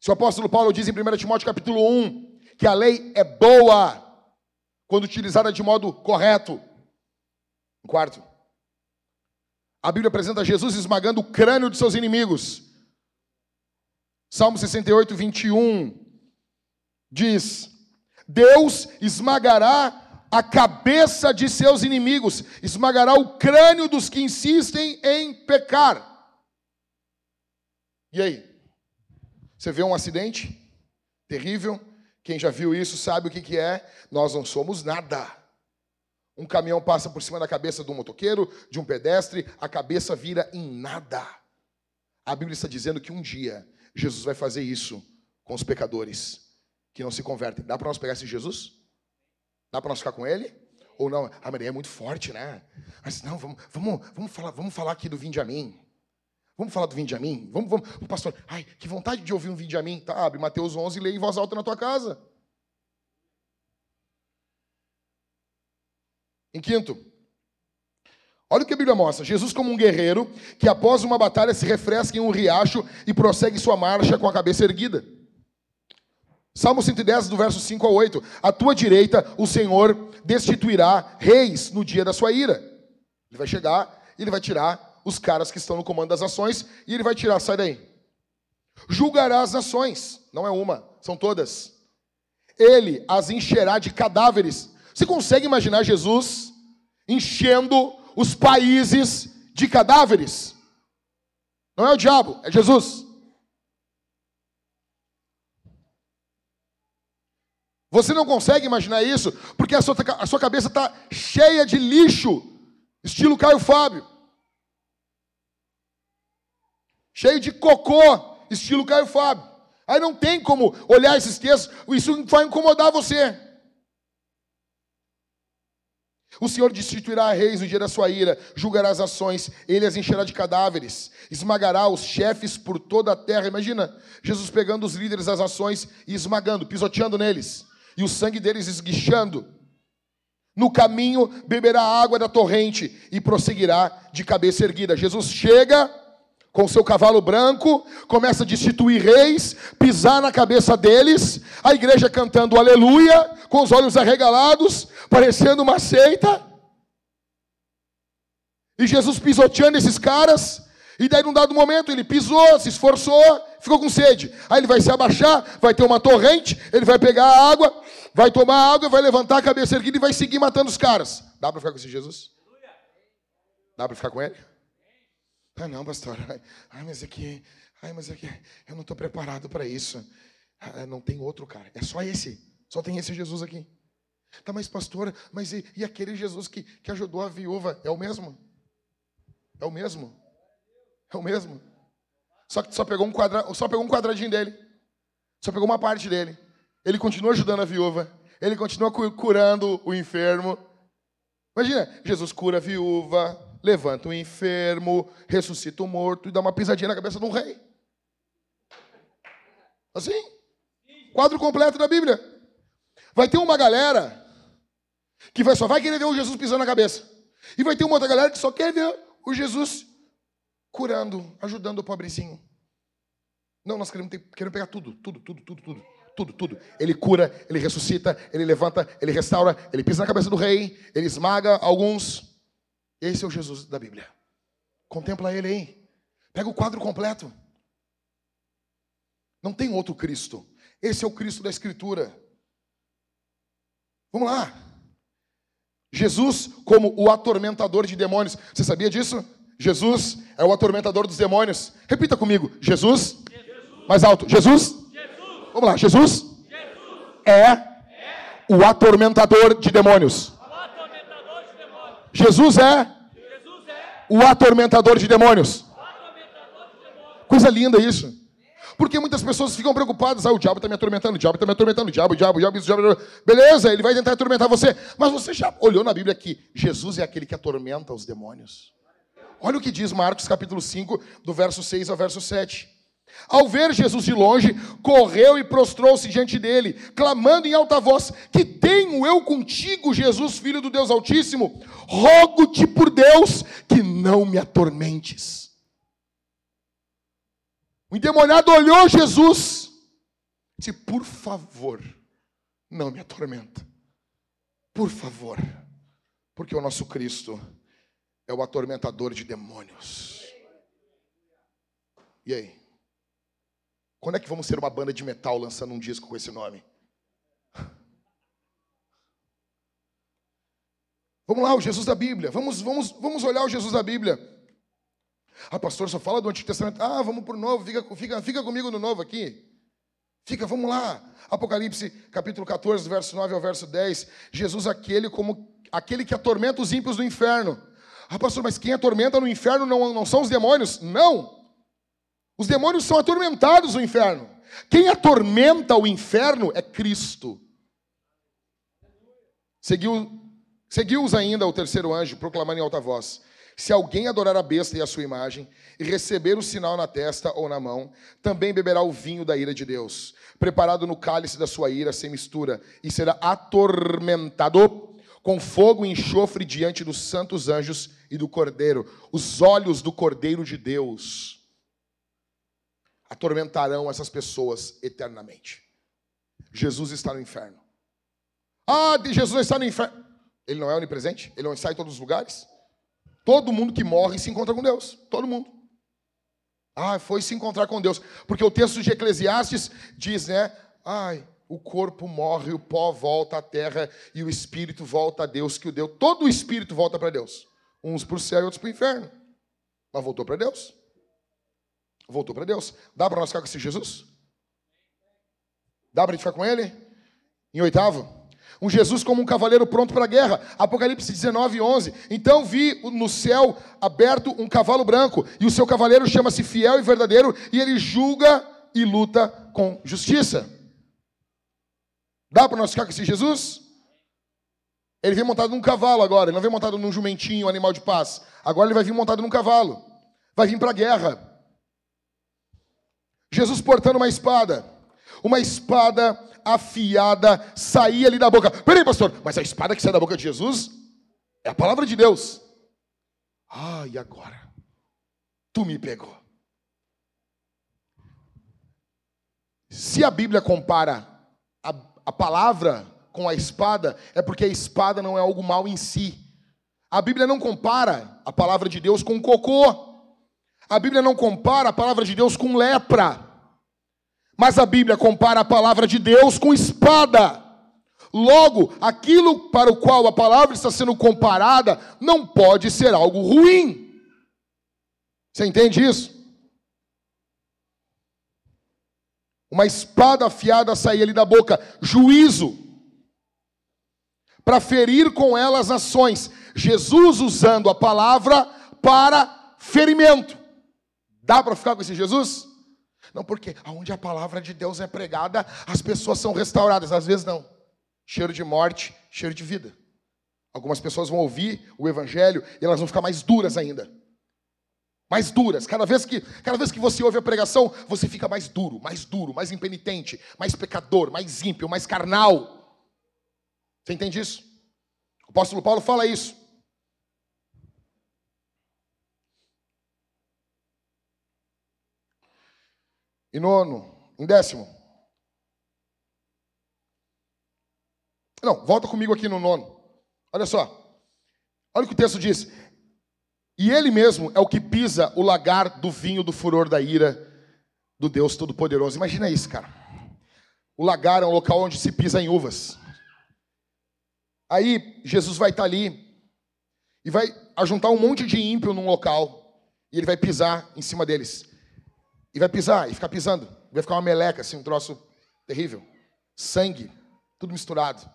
Se o apóstolo Paulo diz em 1 Timóteo capítulo 1 que a lei é boa quando utilizada de modo correto. Quarto, a Bíblia apresenta Jesus esmagando o crânio de seus inimigos. Salmo 68, 21 diz: Deus esmagará a cabeça de seus inimigos, esmagará o crânio dos que insistem em pecar. E aí? Você vê um acidente terrível? Quem já viu isso sabe o que, que é. Nós não somos nada. Um caminhão passa por cima da cabeça de um motoqueiro, de um pedestre, a cabeça vira em nada. A Bíblia está dizendo que um dia Jesus vai fazer isso com os pecadores que não se convertem. Dá para nós pegar esse Jesus? Dá para nós ficar com ele? Ou não? A Maria é muito forte, né? Mas não, vamos, vamos, vamos, falar, vamos falar aqui do Vinde a mim. Vamos falar do Vinde a mim? Vamos, vamos. O pastor, ai, que vontade de ouvir um Vinde a mim. Tá, abre Mateus 11 e lê em voz alta na tua casa. Em quinto, olha o que a Bíblia mostra: Jesus, como um guerreiro que após uma batalha se refresca em um riacho e prossegue sua marcha com a cabeça erguida. Salmo 110, do verso 5 ao 8: A tua direita o Senhor destituirá reis no dia da sua ira. Ele vai chegar e ele vai tirar os caras que estão no comando das ações e ele vai tirar, sai daí. Julgará as nações, não é uma, são todas. Ele as encherá de cadáveres você consegue imaginar Jesus enchendo os países de cadáveres? Não é o diabo, é Jesus. Você não consegue imaginar isso porque a sua, a sua cabeça está cheia de lixo, estilo Caio Fábio. Cheio de cocô estilo Caio Fábio. Aí não tem como olhar esses textos, isso vai incomodar você. O Senhor destituirá reis no dia da sua ira, julgará as ações, ele as encherá de cadáveres, esmagará os chefes por toda a terra. Imagina, Jesus pegando os líderes das ações e esmagando, pisoteando neles, e o sangue deles esguichando. No caminho beberá água da torrente e prosseguirá de cabeça erguida. Jesus chega com seu cavalo branco, começa a destituir reis, pisar na cabeça deles, a igreja cantando aleluia, com os olhos arregalados, parecendo uma seita. E Jesus pisoteando esses caras, e daí num dado momento ele pisou, se esforçou, ficou com sede. Aí ele vai se abaixar, vai ter uma torrente, ele vai pegar a água, vai tomar água, vai levantar a cabeça erguida e vai seguir matando os caras. Dá para ficar com esse Jesus? Dá para ficar com ele? Ah, não, pastor. Ai, mas aqui, ai, mas aqui, eu não estou preparado para isso. Ah, não tem outro, cara. É só esse. Só tem esse Jesus aqui. Tá, mas pastor, mas e, e aquele Jesus que, que ajudou a viúva? É o mesmo? É o mesmo? É o mesmo? Só que só pegou um, quadra, só pegou um quadradinho dele. Só pegou uma parte dele. Ele continua ajudando a viúva. Ele continua curando o enfermo. Imagina, Jesus cura a viúva, levanta o enfermo, ressuscita o morto e dá uma pisadinha na cabeça de um rei. Assim? Quadro completo da Bíblia. Vai ter uma galera que vai, só vai querer ver o Jesus pisando na cabeça. E vai ter uma outra galera que só quer ver o Jesus curando, ajudando o pobrezinho. Não, nós queremos, ter, queremos pegar tudo, tudo, tudo, tudo, tudo tudo, tudo. Ele cura, ele ressuscita, ele levanta, ele restaura, ele pisa na cabeça do rei, ele esmaga alguns. Esse é o Jesus da Bíblia. Contempla ele aí. Pega o quadro completo. Não tem outro Cristo. Esse é o Cristo da Escritura. Vamos lá. Jesus como o atormentador de demônios. Você sabia disso? Jesus é o atormentador dos demônios. Repita comigo. Jesus. Jesus. Mais alto. Jesus Vamos lá, Jesus, Jesus é, é, o atormentador de demônios. Jesus é, Jesus é o atormentador de demônios. Coisa linda isso. Porque muitas pessoas ficam preocupadas, ah, o diabo está me atormentando, o diabo está me atormentando, o diabo, o diabo, o diabo, o diabo. Beleza, ele vai tentar atormentar você. Mas você já olhou na Bíblia que Jesus é aquele que atormenta os demônios? Olha o que diz Marcos capítulo 5, do verso 6 ao verso 7. Ao ver Jesus de longe, correu e prostrou-se diante dele, clamando em alta voz: Que tenho eu contigo, Jesus, filho do Deus Altíssimo? Rogo-te por Deus que não me atormentes. O endemoniado olhou Jesus e disse: Por favor, não me atormenta. Por favor, porque o nosso Cristo é o atormentador de demônios. E aí? Quando é que vamos ser uma banda de metal lançando um disco com esse nome? Vamos lá, o Jesus da Bíblia. Vamos, vamos, vamos olhar o Jesus da Bíblia. Ah, pastor, só fala do Antigo Testamento. Ah, vamos para o Novo. Fica, fica, fica comigo no Novo aqui. Fica, vamos lá. Apocalipse, capítulo 14, verso 9 ao verso 10. Jesus, aquele como aquele que atormenta os ímpios do inferno. Ah, pastor, mas quem atormenta no inferno não, não são os demônios? Não. Os demônios são atormentados no inferno. Quem atormenta o inferno é Cristo. Seguiu, seguiu-os ainda o terceiro anjo, proclamando em alta voz: Se alguém adorar a besta e a sua imagem, e receber o sinal na testa ou na mão, também beberá o vinho da ira de Deus, preparado no cálice da sua ira sem mistura, e será atormentado com fogo e enxofre diante dos santos anjos e do cordeiro. Os olhos do cordeiro de Deus atormentarão essas pessoas eternamente. Jesus está no inferno. Ah, Jesus está no inferno. Ele não é onipresente? Ele não está em todos os lugares? Todo mundo que morre se encontra com Deus. Todo mundo. Ah, foi se encontrar com Deus. Porque o texto de Eclesiastes diz, né? Ai, o corpo morre, o pó volta à terra e o espírito volta a Deus que o deu. Todo o espírito volta para Deus. Uns para o céu e outros para o inferno. Mas voltou para Deus. Voltou para Deus. Dá para nós ficar com esse Jesus? Dá para a gente ficar com ele? Em oitavo? Um Jesus como um cavaleiro pronto para a guerra. Apocalipse 19, 11. Então vi no céu aberto um cavalo branco, e o seu cavaleiro chama-se fiel e verdadeiro, e ele julga e luta com justiça. Dá para nós ficar com esse Jesus? Ele vem montado num cavalo agora, ele não vem montado num jumentinho, um animal de paz. Agora ele vai vir montado num cavalo. Vai vir para a guerra. Jesus portando uma espada. Uma espada afiada saía ali da boca. Peraí, pastor, mas a espada que sai da boca de Jesus é a palavra de Deus. Ah, e agora? Tu me pegou. Se a Bíblia compara a, a palavra com a espada, é porque a espada não é algo mal em si. A Bíblia não compara a palavra de Deus com cocô. A Bíblia não compara a palavra de Deus com lepra. Mas a Bíblia compara a palavra de Deus com espada. Logo, aquilo para o qual a palavra está sendo comparada não pode ser algo ruim. Você entende isso? Uma espada afiada saía ali da boca, juízo, para ferir com ela as nações. Jesus usando a palavra para ferimento. Dá para ficar com esse Jesus? Não, porque onde a palavra de Deus é pregada, as pessoas são restauradas. Às vezes não. Cheiro de morte, cheiro de vida. Algumas pessoas vão ouvir o evangelho e elas vão ficar mais duras ainda. Mais duras. Cada vez que, cada vez que você ouve a pregação, você fica mais duro, mais duro, mais impenitente, mais pecador, mais ímpio, mais carnal. Você entende isso? O apóstolo Paulo fala isso. Em nono, em décimo. Não, volta comigo aqui no nono. Olha só. Olha o que o texto diz. E ele mesmo é o que pisa o lagar do vinho do furor da ira do Deus Todo-Poderoso. Imagina isso, cara. O lagar é um local onde se pisa em uvas. Aí Jesus vai estar ali e vai ajuntar um monte de ímpio num local e ele vai pisar em cima deles. E vai pisar, e ficar pisando. Vai ficar uma meleca, assim, um troço terrível. Sangue, tudo misturado.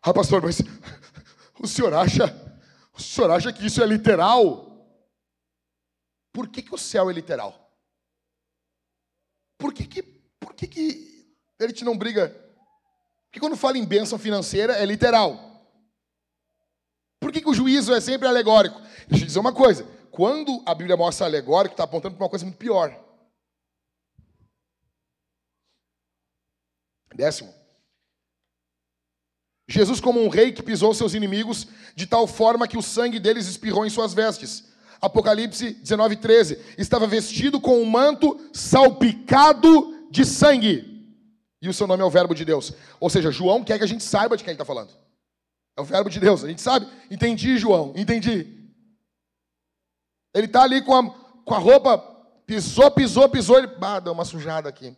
Ah, pastor, mas o senhor acha, o senhor acha que isso é literal? Por que, que o céu é literal? Por que que, por que que ele te não briga? Porque quando fala em bênção financeira é literal. Por que, que o juízo é sempre alegórico? Deixa eu dizer uma coisa. Quando a Bíblia mostra alegórico, está apontando para uma coisa muito pior. Décimo. Jesus, como um rei que pisou seus inimigos, de tal forma que o sangue deles espirrou em suas vestes. Apocalipse 19, 13. Estava vestido com um manto salpicado de sangue. E o seu nome é o Verbo de Deus. Ou seja, João quer que a gente saiba de quem ele está falando. É o Verbo de Deus. A gente sabe. Entendi, João. Entendi. Ele está ali com a, com a roupa, pisou, pisou, pisou. Ele, ah, deu uma sujada aqui.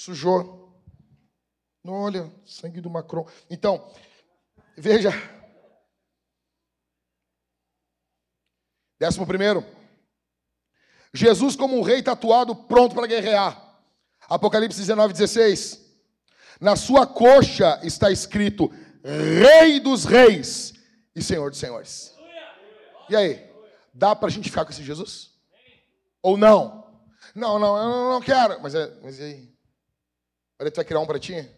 Sujou. Olha, sangue do Macron. Então, veja. Décimo primeiro. Jesus como um rei tatuado, pronto para guerrear. Apocalipse 19, 16. Na sua coxa está escrito: Rei dos Reis e Senhor dos Senhores. E aí? Dá para a gente ficar com esse Jesus? Ou não? Não, não, eu não quero. Mas, é, mas e aí? Olha, vai criar um para ti?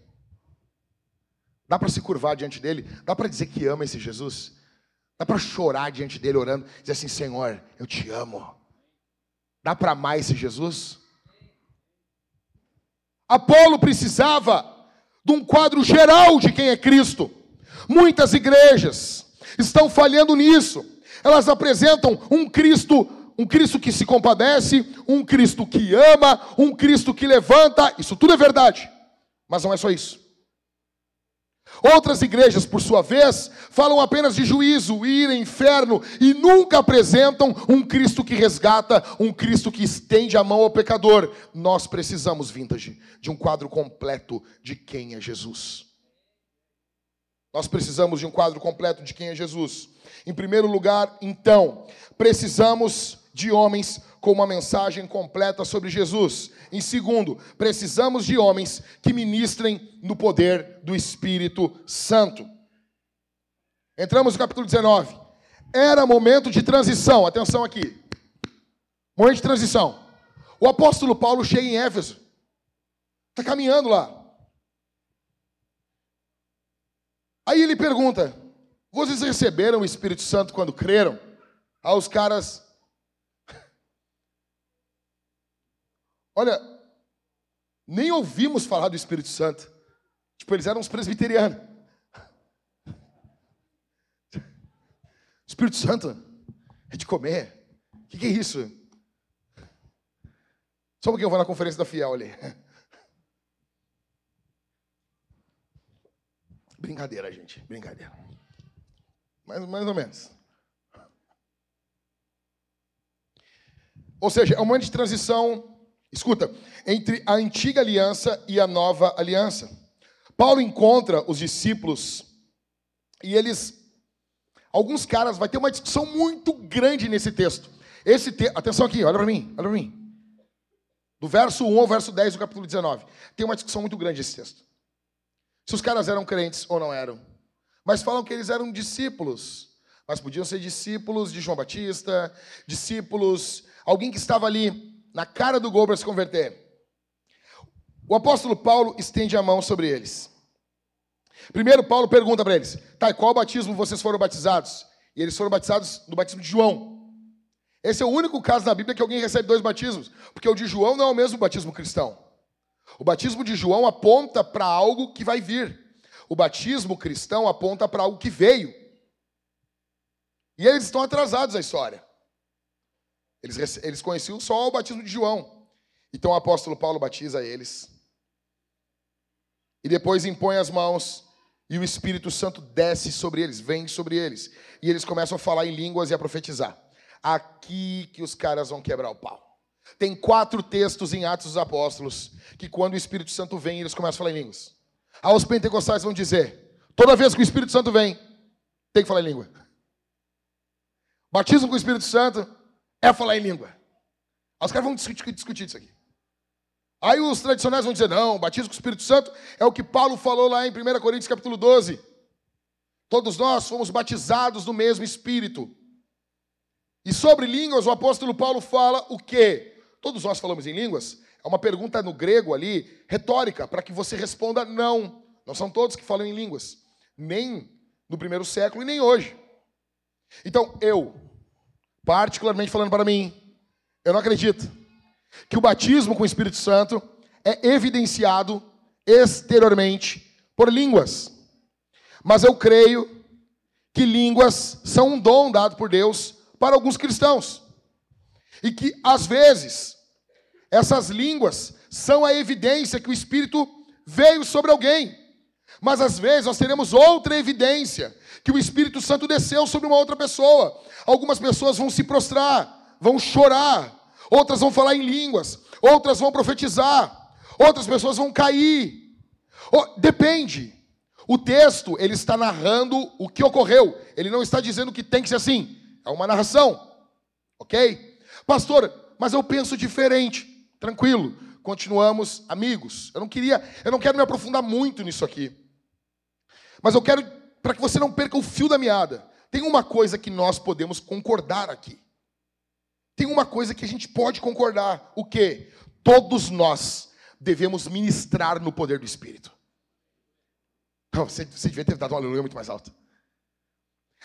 Dá para se curvar diante dele? Dá para dizer que ama esse Jesus? Dá para chorar diante dele orando, dizer assim: Senhor, eu te amo. Dá para amar esse Jesus? Apolo precisava de um quadro geral de quem é Cristo. Muitas igrejas estão falhando nisso. Elas apresentam um Cristo, um Cristo que se compadece, um Cristo que ama, um Cristo que levanta. Isso tudo é verdade. Mas não é só isso. Outras igrejas, por sua vez, falam apenas de juízo, ira, inferno e nunca apresentam um Cristo que resgata, um Cristo que estende a mão ao pecador. Nós precisamos, vintage, de um quadro completo de quem é Jesus. Nós precisamos de um quadro completo de quem é Jesus. Em primeiro lugar, então, precisamos de homens com uma mensagem completa sobre Jesus. Em segundo, precisamos de homens que ministrem no poder do Espírito Santo. Entramos no capítulo 19. Era momento de transição, atenção aqui. Momento de transição. O apóstolo Paulo chega em Éfeso, está caminhando lá. Aí ele pergunta: Vocês receberam o Espírito Santo quando creram? Aí os caras. Olha, nem ouvimos falar do Espírito Santo. Tipo, eles eram uns presbiterianos. Espírito Santo é de comer. O que, que é isso? Só porque eu vou na conferência da Fiel ali. Brincadeira, gente. Brincadeira. Mais, mais ou menos. Ou seja, é um momento de transição, escuta, entre a antiga aliança e a nova aliança. Paulo encontra os discípulos e eles. Alguns caras, vai ter uma discussão muito grande nesse texto. Esse te, Atenção aqui, olha para mim, olha para mim. Do verso 1 ao verso 10 do capítulo 19. Tem uma discussão muito grande esse texto. Se os caras eram crentes ou não eram. Mas falam que eles eram discípulos. Mas podiam ser discípulos de João Batista, discípulos, alguém que estava ali na cara do gol para se converter. O apóstolo Paulo estende a mão sobre eles. Primeiro, Paulo pergunta para eles: tá, qual batismo vocês foram batizados? E eles foram batizados no batismo de João. Esse é o único caso na Bíblia que alguém recebe dois batismos, porque o de João não é o mesmo batismo cristão. O batismo de João aponta para algo que vai vir. O batismo cristão aponta para algo que veio. E eles estão atrasados à história. Eles, eles conheciam só o batismo de João. Então o apóstolo Paulo batiza eles. E depois impõe as mãos e o Espírito Santo desce sobre eles, vem sobre eles. E eles começam a falar em línguas e a profetizar. Aqui que os caras vão quebrar o pau. Tem quatro textos em Atos dos Apóstolos que, quando o Espírito Santo vem, eles começam a falar em línguas. Aos pentecostais vão dizer: toda vez que o Espírito Santo vem, tem que falar em língua. Batismo com o Espírito Santo é falar em língua. Aí os caras vão discutir, discutir isso aqui. Aí os tradicionais vão dizer: não, batismo com o Espírito Santo é o que Paulo falou lá em 1 Coríntios capítulo 12. Todos nós fomos batizados no mesmo Espírito. E sobre línguas, o apóstolo Paulo fala o quê? Todos nós falamos em línguas? É uma pergunta no grego ali, retórica, para que você responda não. Não são todos que falam em línguas. Nem no primeiro século e nem hoje. Então, eu, particularmente falando para mim, eu não acredito que o batismo com o Espírito Santo é evidenciado exteriormente por línguas. Mas eu creio que línguas são um dom dado por Deus para alguns cristãos. E que, às vezes, essas línguas são a evidência que o Espírito veio sobre alguém. Mas às vezes nós teremos outra evidência que o Espírito Santo desceu sobre uma outra pessoa. Algumas pessoas vão se prostrar, vão chorar, outras vão falar em línguas, outras vão profetizar, outras pessoas vão cair. Depende. O texto, ele está narrando o que ocorreu. Ele não está dizendo que tem que ser assim. É uma narração. OK? Pastor, mas eu penso diferente. Tranquilo, continuamos amigos. Eu não queria, eu não quero me aprofundar muito nisso aqui. Mas eu quero para que você não perca o fio da meada. Tem uma coisa que nós podemos concordar aqui. Tem uma coisa que a gente pode concordar. O quê? Todos nós devemos ministrar no poder do Espírito. Você, você devia ter dado um aleluia muito mais alto.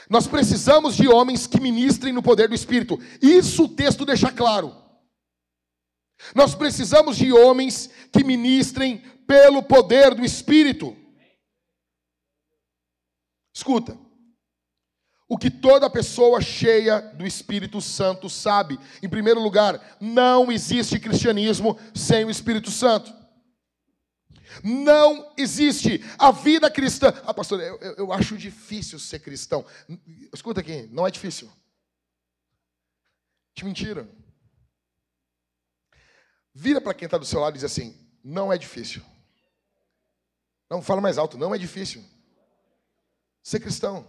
Nós precisamos de homens que ministrem no poder do Espírito. Isso o texto deixa claro. Nós precisamos de homens que ministrem pelo poder do Espírito. Escuta. O que toda pessoa cheia do Espírito Santo sabe. Em primeiro lugar, não existe cristianismo sem o Espírito Santo. Não existe. A vida cristã. Ah, pastor, eu, eu acho difícil ser cristão. Escuta aqui, não é difícil. Te mentiram. Vira para quem está do seu lado e diz assim: não é difícil. Não, fala mais alto, não é difícil. Ser cristão.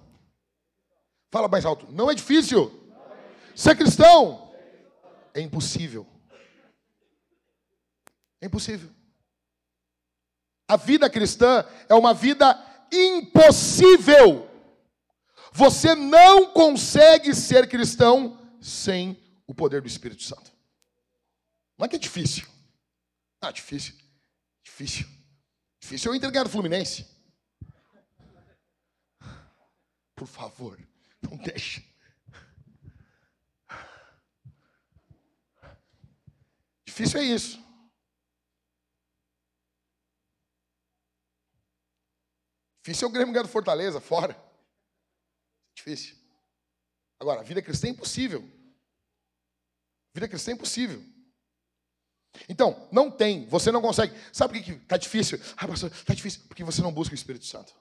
Fala mais alto, não é difícil. Ser cristão. é impossível. É impossível. A vida cristã é uma vida impossível. Você não consegue ser cristão sem o poder do Espírito Santo. Não é que é difícil. Ah, difícil. Difícil. Difícil eu entregar o Fluminense. Por favor, não deixe. Difícil é isso. Difícil é o Grêmio ganhar do Fortaleza, fora. Difícil. Agora, a vida cristã é impossível. A vida cristã é impossível. Então, não tem, você não consegue. Sabe por que está difícil? Ah, pastor, está difícil. Porque você não busca o Espírito Santo.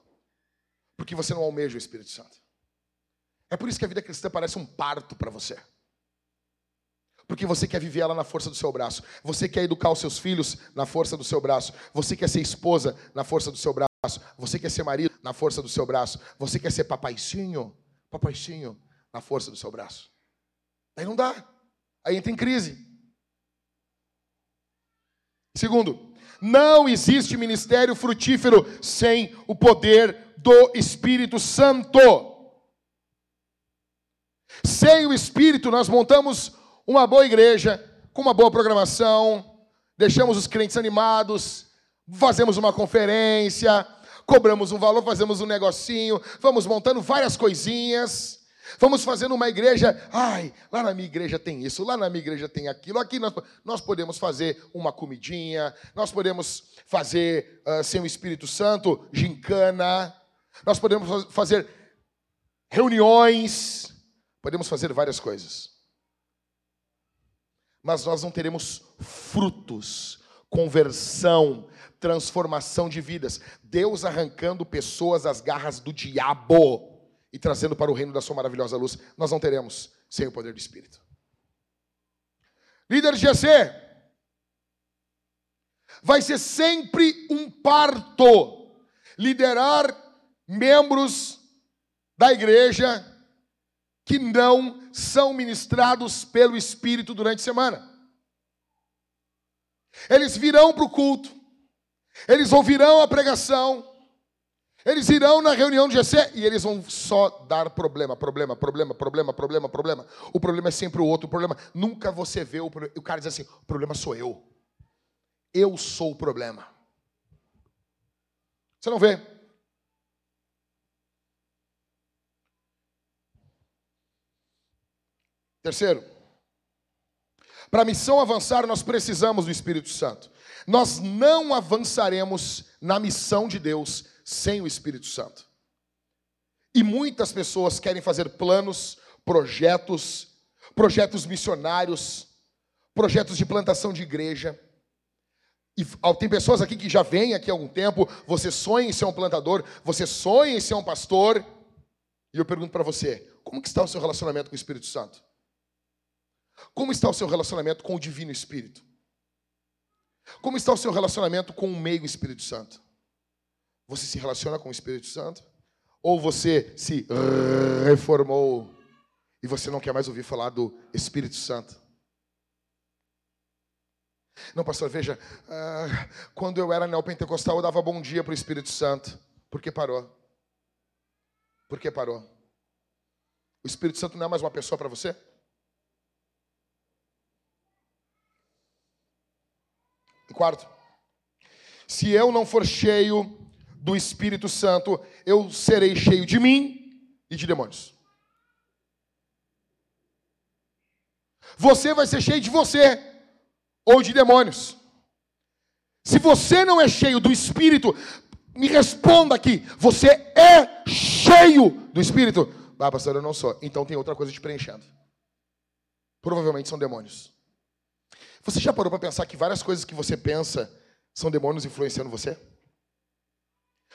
Porque você não almeja o Espírito Santo. É por isso que a vida cristã parece um parto para você porque você quer viver ela na força do seu braço. Você quer educar os seus filhos na força do seu braço. Você quer ser esposa na força do seu braço. Você quer ser marido na força do seu braço. Você quer ser papaizinho, papaizinho na força do seu braço. Aí não dá. Aí entra em crise. Segundo, não existe ministério frutífero sem o poder do Espírito Santo. Sem o Espírito, nós montamos uma boa igreja, com uma boa programação, deixamos os crentes animados, fazemos uma conferência, cobramos um valor, fazemos um negocinho, vamos montando várias coisinhas. Vamos fazendo uma igreja, ai, lá na minha igreja tem isso, lá na minha igreja tem aquilo. Aqui nós, nós podemos fazer uma comidinha, nós podemos fazer, uh, sem o Espírito Santo, gincana, nós podemos fazer reuniões, podemos fazer várias coisas mas nós não teremos frutos, conversão, transformação de vidas. Deus arrancando pessoas das garras do diabo e trazendo para o reino da sua maravilhosa luz. Nós não teremos sem o poder do Espírito. Líder GC, vai ser sempre um parto liderar membros da igreja que não são ministrados pelo Espírito durante a semana. Eles virão para o culto, eles ouvirão a pregação, eles irão na reunião de GC e eles vão só dar problema, problema, problema, problema, problema, problema. O problema é sempre o outro, o problema. Nunca você vê o problema. O cara diz assim: o problema sou eu. Eu sou o problema. Você não vê? Terceiro, para a missão avançar, nós precisamos do Espírito Santo. Nós não avançaremos na missão de Deus sem o Espírito Santo. E muitas pessoas querem fazer planos, projetos, projetos missionários, projetos de plantação de igreja. E tem pessoas aqui que já vêm aqui há algum tempo, você sonha em ser um plantador, você sonha em ser um pastor. E eu pergunto para você, como que está o seu relacionamento com o Espírito Santo? Como está o seu relacionamento com o Divino Espírito? Como está o seu relacionamento com o meio Espírito Santo? Você se relaciona com o Espírito Santo? Ou você se reformou e você não quer mais ouvir falar do Espírito Santo? Não, pastor, veja, uh, quando eu era neopentecostal, eu dava bom dia para o Espírito Santo. Por que parou? Por que parou? O Espírito Santo não é mais uma pessoa para você? E quarto, se eu não for cheio do Espírito Santo, eu serei cheio de mim e de demônios. Você vai ser cheio de você ou de demônios. Se você não é cheio do Espírito, me responda aqui: você é cheio do Espírito? Ah, pastor, eu não sou. Então tem outra coisa te preenchendo. Provavelmente são demônios. Você já parou para pensar que várias coisas que você pensa são demônios influenciando você?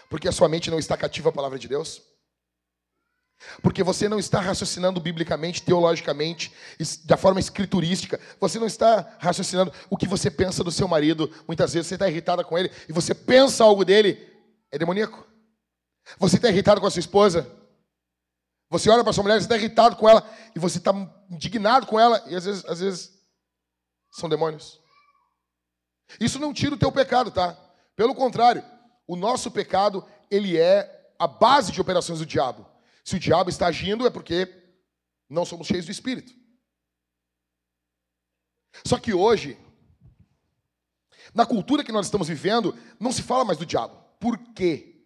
Porque a sua mente não está cativa à palavra de Deus? Porque você não está raciocinando biblicamente, teologicamente, da forma escriturística. Você não está raciocinando o que você pensa do seu marido. Muitas vezes você está irritada com ele e você pensa algo dele, é demoníaco. Você está irritado com a sua esposa. Você olha para sua mulher, você está irritado com ela e você está indignado com ela e às vezes, às vezes São demônios. Isso não tira o teu pecado, tá? Pelo contrário, o nosso pecado, ele é a base de operações do diabo. Se o diabo está agindo, é porque não somos cheios do Espírito. Só que hoje, na cultura que nós estamos vivendo, não se fala mais do diabo. Por quê?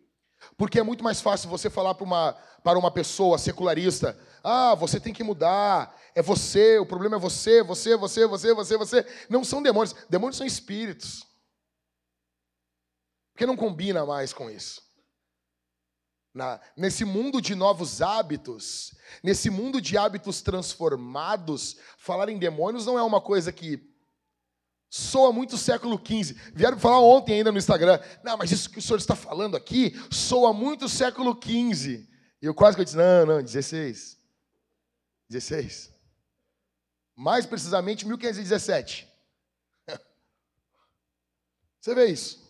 Porque é muito mais fácil você falar para uma, para uma pessoa secularista: ah, você tem que mudar, é você, o problema é você, você, você, você, você, você. Não são demônios, demônios são espíritos. Porque não combina mais com isso. Na, nesse mundo de novos hábitos, nesse mundo de hábitos transformados, falar em demônios não é uma coisa que soa muito século XV. Vieram falar ontem ainda no Instagram. Não, mas isso que o senhor está falando aqui soa muito século XV. E eu quase que eu disse, não, não, 16. 16. Mais precisamente, 1517. Você vê isso.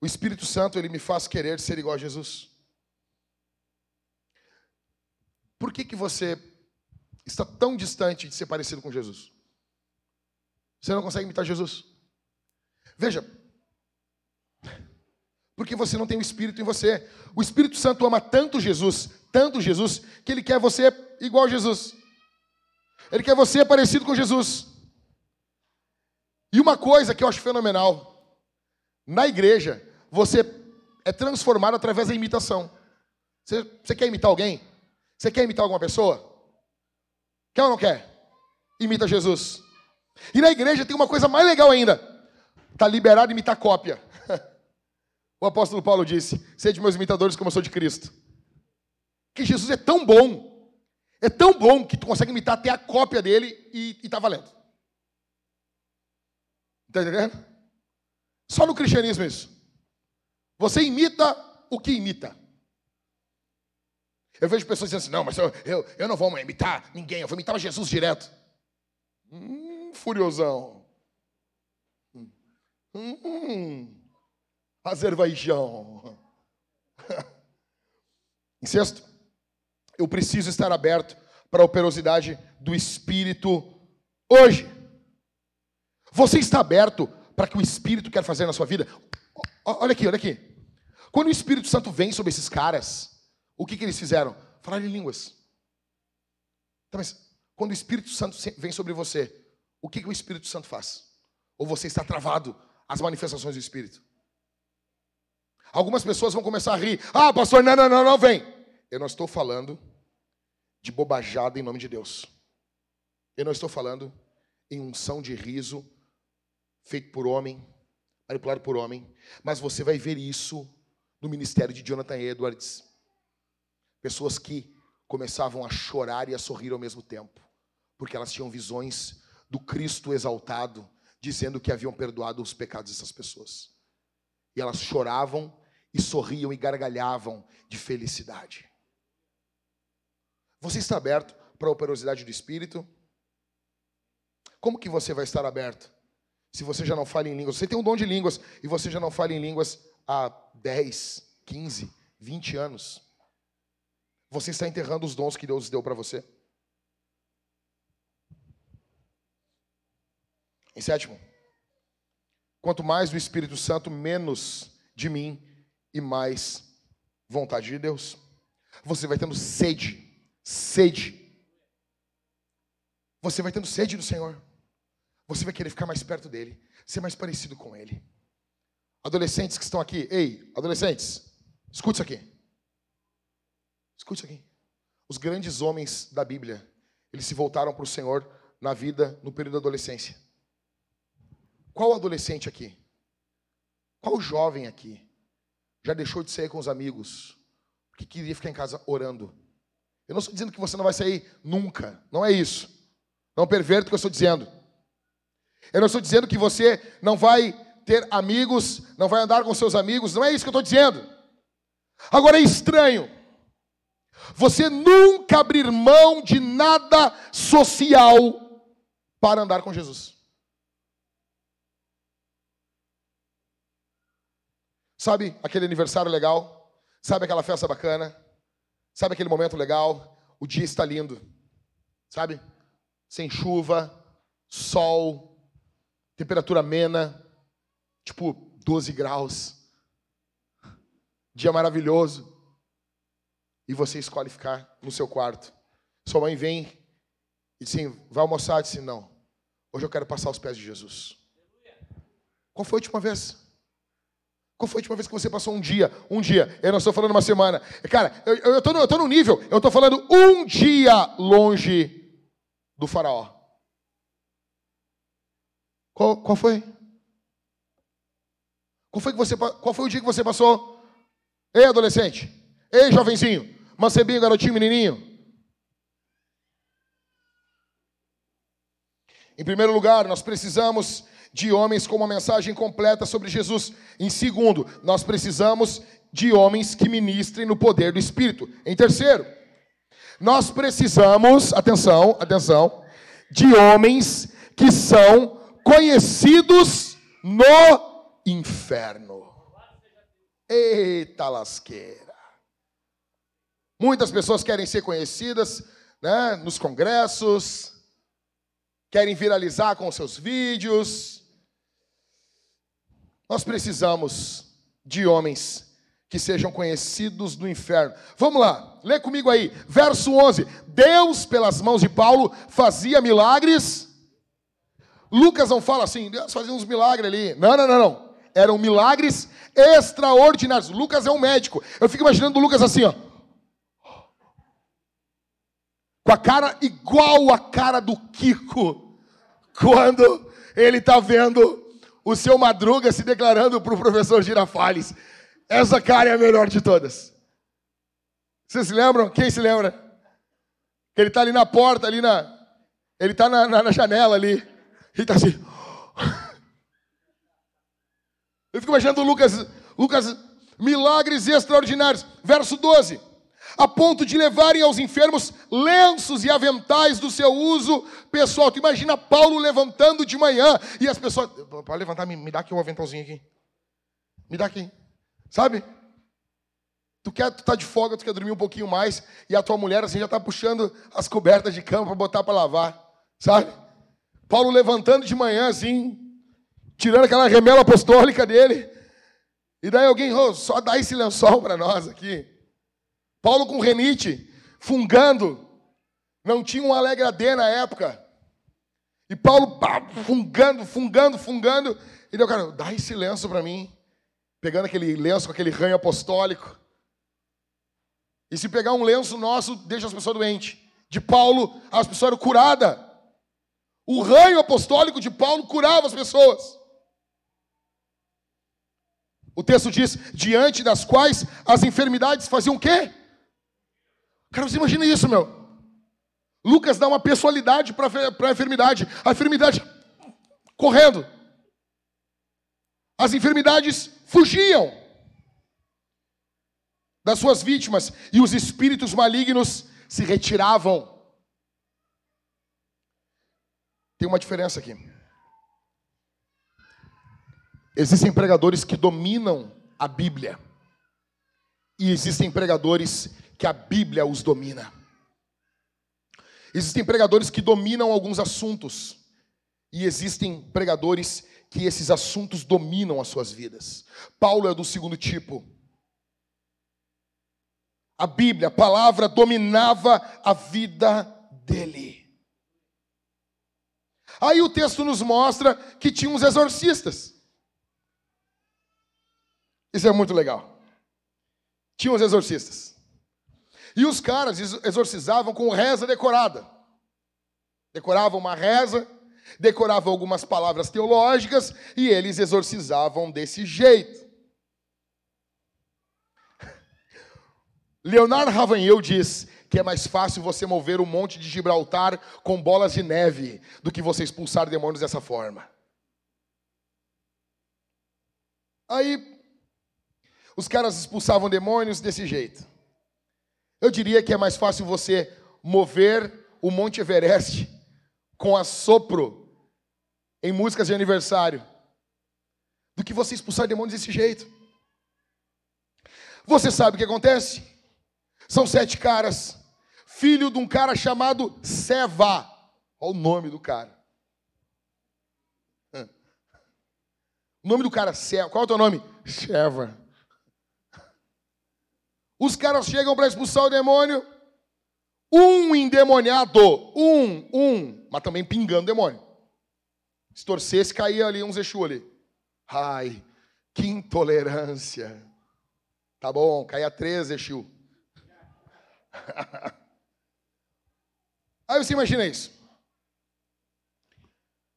O Espírito Santo, ele me faz querer ser igual a Jesus. Por que, que você está tão distante de ser parecido com Jesus? Você não consegue imitar Jesus? Veja, porque você não tem o Espírito em você. O Espírito Santo ama tanto Jesus, tanto Jesus, que ele quer você igual a Jesus. Ele quer você parecido com Jesus. E uma coisa que eu acho fenomenal, na igreja, você é transformado através da imitação. Você, você quer imitar alguém? Você quer imitar alguma pessoa? Quer ou não quer? Imita Jesus. E na igreja tem uma coisa mais legal ainda. Está liberado imitar cópia. O apóstolo Paulo disse: Sede meus imitadores como eu sou de Cristo. Que Jesus é tão bom, é tão bom que tu consegue imitar até a cópia dele e está valendo. Está entendendo? Só no cristianismo isso. Você imita o que imita. Eu vejo pessoas dizendo assim: não, mas eu, eu, eu não vou imitar ninguém, eu vou imitar Jesus direto. Hum, furiosão. Hum, hum, Azerbaijão. em sexto, eu preciso estar aberto para a operosidade do Espírito hoje. Você está aberto para que o Espírito quer fazer na sua vida? Olha aqui, olha aqui. Quando o Espírito Santo vem sobre esses caras, o que, que eles fizeram? Falaram em línguas. Então, mas quando o Espírito Santo vem sobre você, o que, que o Espírito Santo faz? Ou você está travado às manifestações do Espírito? Algumas pessoas vão começar a rir. Ah, pastor, não, não, não, não, vem. Eu não estou falando de bobajada em nome de Deus. Eu não estou falando em unção de riso feito por homem, manipulado por homem. Mas você vai ver isso no ministério de Jonathan Edwards. Pessoas que começavam a chorar e a sorrir ao mesmo tempo, porque elas tinham visões do Cristo exaltado, dizendo que haviam perdoado os pecados dessas pessoas. E elas choravam e sorriam e gargalhavam de felicidade. Você está aberto para a operosidade do Espírito? Como que você vai estar aberto? Se você já não fala em línguas, você tem um dom de línguas e você já não fala em línguas há 10, 15, 20 anos, você está enterrando os dons que Deus deu para você. Em sétimo, quanto mais do Espírito Santo, menos de mim e mais vontade de Deus. Você vai tendo sede, sede. Você vai tendo sede do Senhor. Você vai querer ficar mais perto dele, ser mais parecido com ele. Adolescentes que estão aqui, ei, adolescentes, escute isso aqui. Escute isso aqui. Os grandes homens da Bíblia, eles se voltaram para o Senhor na vida, no período da adolescência. Qual adolescente aqui? Qual jovem aqui já deixou de sair com os amigos porque queria ficar em casa orando? Eu não estou dizendo que você não vai sair nunca, não é isso. Não perverto o que eu estou dizendo. Eu não estou dizendo que você não vai ter amigos, não vai andar com seus amigos, não é isso que eu estou dizendo. Agora é estranho você nunca abrir mão de nada social para andar com Jesus. Sabe aquele aniversário legal? Sabe aquela festa bacana? Sabe aquele momento legal? O dia está lindo. Sabe? sem chuva, sol, temperatura amena, tipo 12 graus. Dia maravilhoso. E você escolhe ficar no seu quarto. Sua mãe vem e diz assim: vai almoçar? Disse: não. Hoje eu quero passar os pés de Jesus. Qual foi a última vez? Qual foi a última vez que você passou um dia? Um dia. Eu não estou falando uma semana. Cara, eu estou no nível. Eu estou falando um dia longe do faraó. Qual, qual foi? Qual foi, que você, qual foi o dia que você passou? Ei, adolescente. Ei, jovenzinho. Mancebinho, garotinho, menininho. Em primeiro lugar, nós precisamos de homens com uma mensagem completa sobre Jesus. Em segundo, nós precisamos de homens que ministrem no poder do Espírito. Em terceiro, nós precisamos, atenção, atenção, de homens que são conhecidos no inferno. Eita lasqueira. Muitas pessoas querem ser conhecidas né, nos congressos, querem viralizar com seus vídeos. Nós precisamos de homens que sejam conhecidos do inferno. Vamos lá, lê comigo aí, verso 11. Deus, pelas mãos de Paulo, fazia milagres. Lucas não fala assim, Deus fazia uns milagres ali. Não, não, não, não. Eram milagres extraordinários. Lucas é um médico. Eu fico imaginando o Lucas assim, ó. Com a cara igual a cara do Kiko, quando ele está vendo o seu Madruga se declarando para o professor Girafales. Essa cara é a melhor de todas. Vocês se lembram? Quem se lembra? Ele está ali na porta, ali na. Ele está na, na, na, janela ali. Ele está assim. Eu fico imaginando Lucas, Lucas, milagres extraordinários. Verso 12. A ponto de levarem aos enfermos lenços e aventais do seu uso pessoal. Tu imagina Paulo levantando de manhã e as pessoas. Pode levantar, me, me dá aqui um aventalzinho aqui. Me dá aqui. Sabe? Tu quer, tu tá de folga, tu quer dormir um pouquinho mais, e a tua mulher assim já está puxando as cobertas de cama para botar para lavar, sabe? Paulo levantando de manhã assim, tirando aquela remela apostólica dele, e daí alguém, oh, só dá esse lençol para nós aqui. Paulo com renite, fungando, não tinha um alegradê na época. E Paulo pá, fungando, fungando, fungando, e deu cara, dá esse lenço para mim pegando aquele lenço com aquele ranho apostólico. E se pegar um lenço nosso, deixa as pessoas doentes. De Paulo, as pessoas eram curadas. O ranho apostólico de Paulo curava as pessoas. O texto diz: diante das quais as enfermidades faziam o quê? Cara, você imagina isso, meu. Lucas dá uma pessoalidade para a enfermidade. A enfermidade correndo. As enfermidades fugiam das suas vítimas e os espíritos malignos se retiravam. Tem uma diferença aqui. Existem pregadores que dominam a Bíblia, e existem pregadores que a Bíblia os domina. Existem pregadores que dominam alguns assuntos, e existem pregadores que esses assuntos dominam as suas vidas. Paulo é do segundo tipo. A Bíblia, a palavra, dominava a vida dele. Aí o texto nos mostra que tinha uns exorcistas. Isso é muito legal. Tinha uns exorcistas. E os caras exorcizavam com reza decorada. Decoravam uma reza decoravam algumas palavras teológicas e eles exorcizavam desse jeito. Leonardo Ravanhel diz que é mais fácil você mover o monte de Gibraltar com bolas de neve do que você expulsar demônios dessa forma. Aí, os caras expulsavam demônios desse jeito. Eu diria que é mais fácil você mover o Monte Everest com assopro em músicas de aniversário do que você expulsar demônios desse jeito. Você sabe o que acontece? São sete caras, filho de um cara chamado Seva. Olha o nome do cara. O nome do cara, qual é o teu nome? Sheva. Os caras chegam para expulsar o demônio. Um endemoniado, um, um, mas também pingando demônio. Se torcesse, caía ali um Zexu ali. Ai, que intolerância. Tá bom, caia três Zexu. Aí você imagina isso.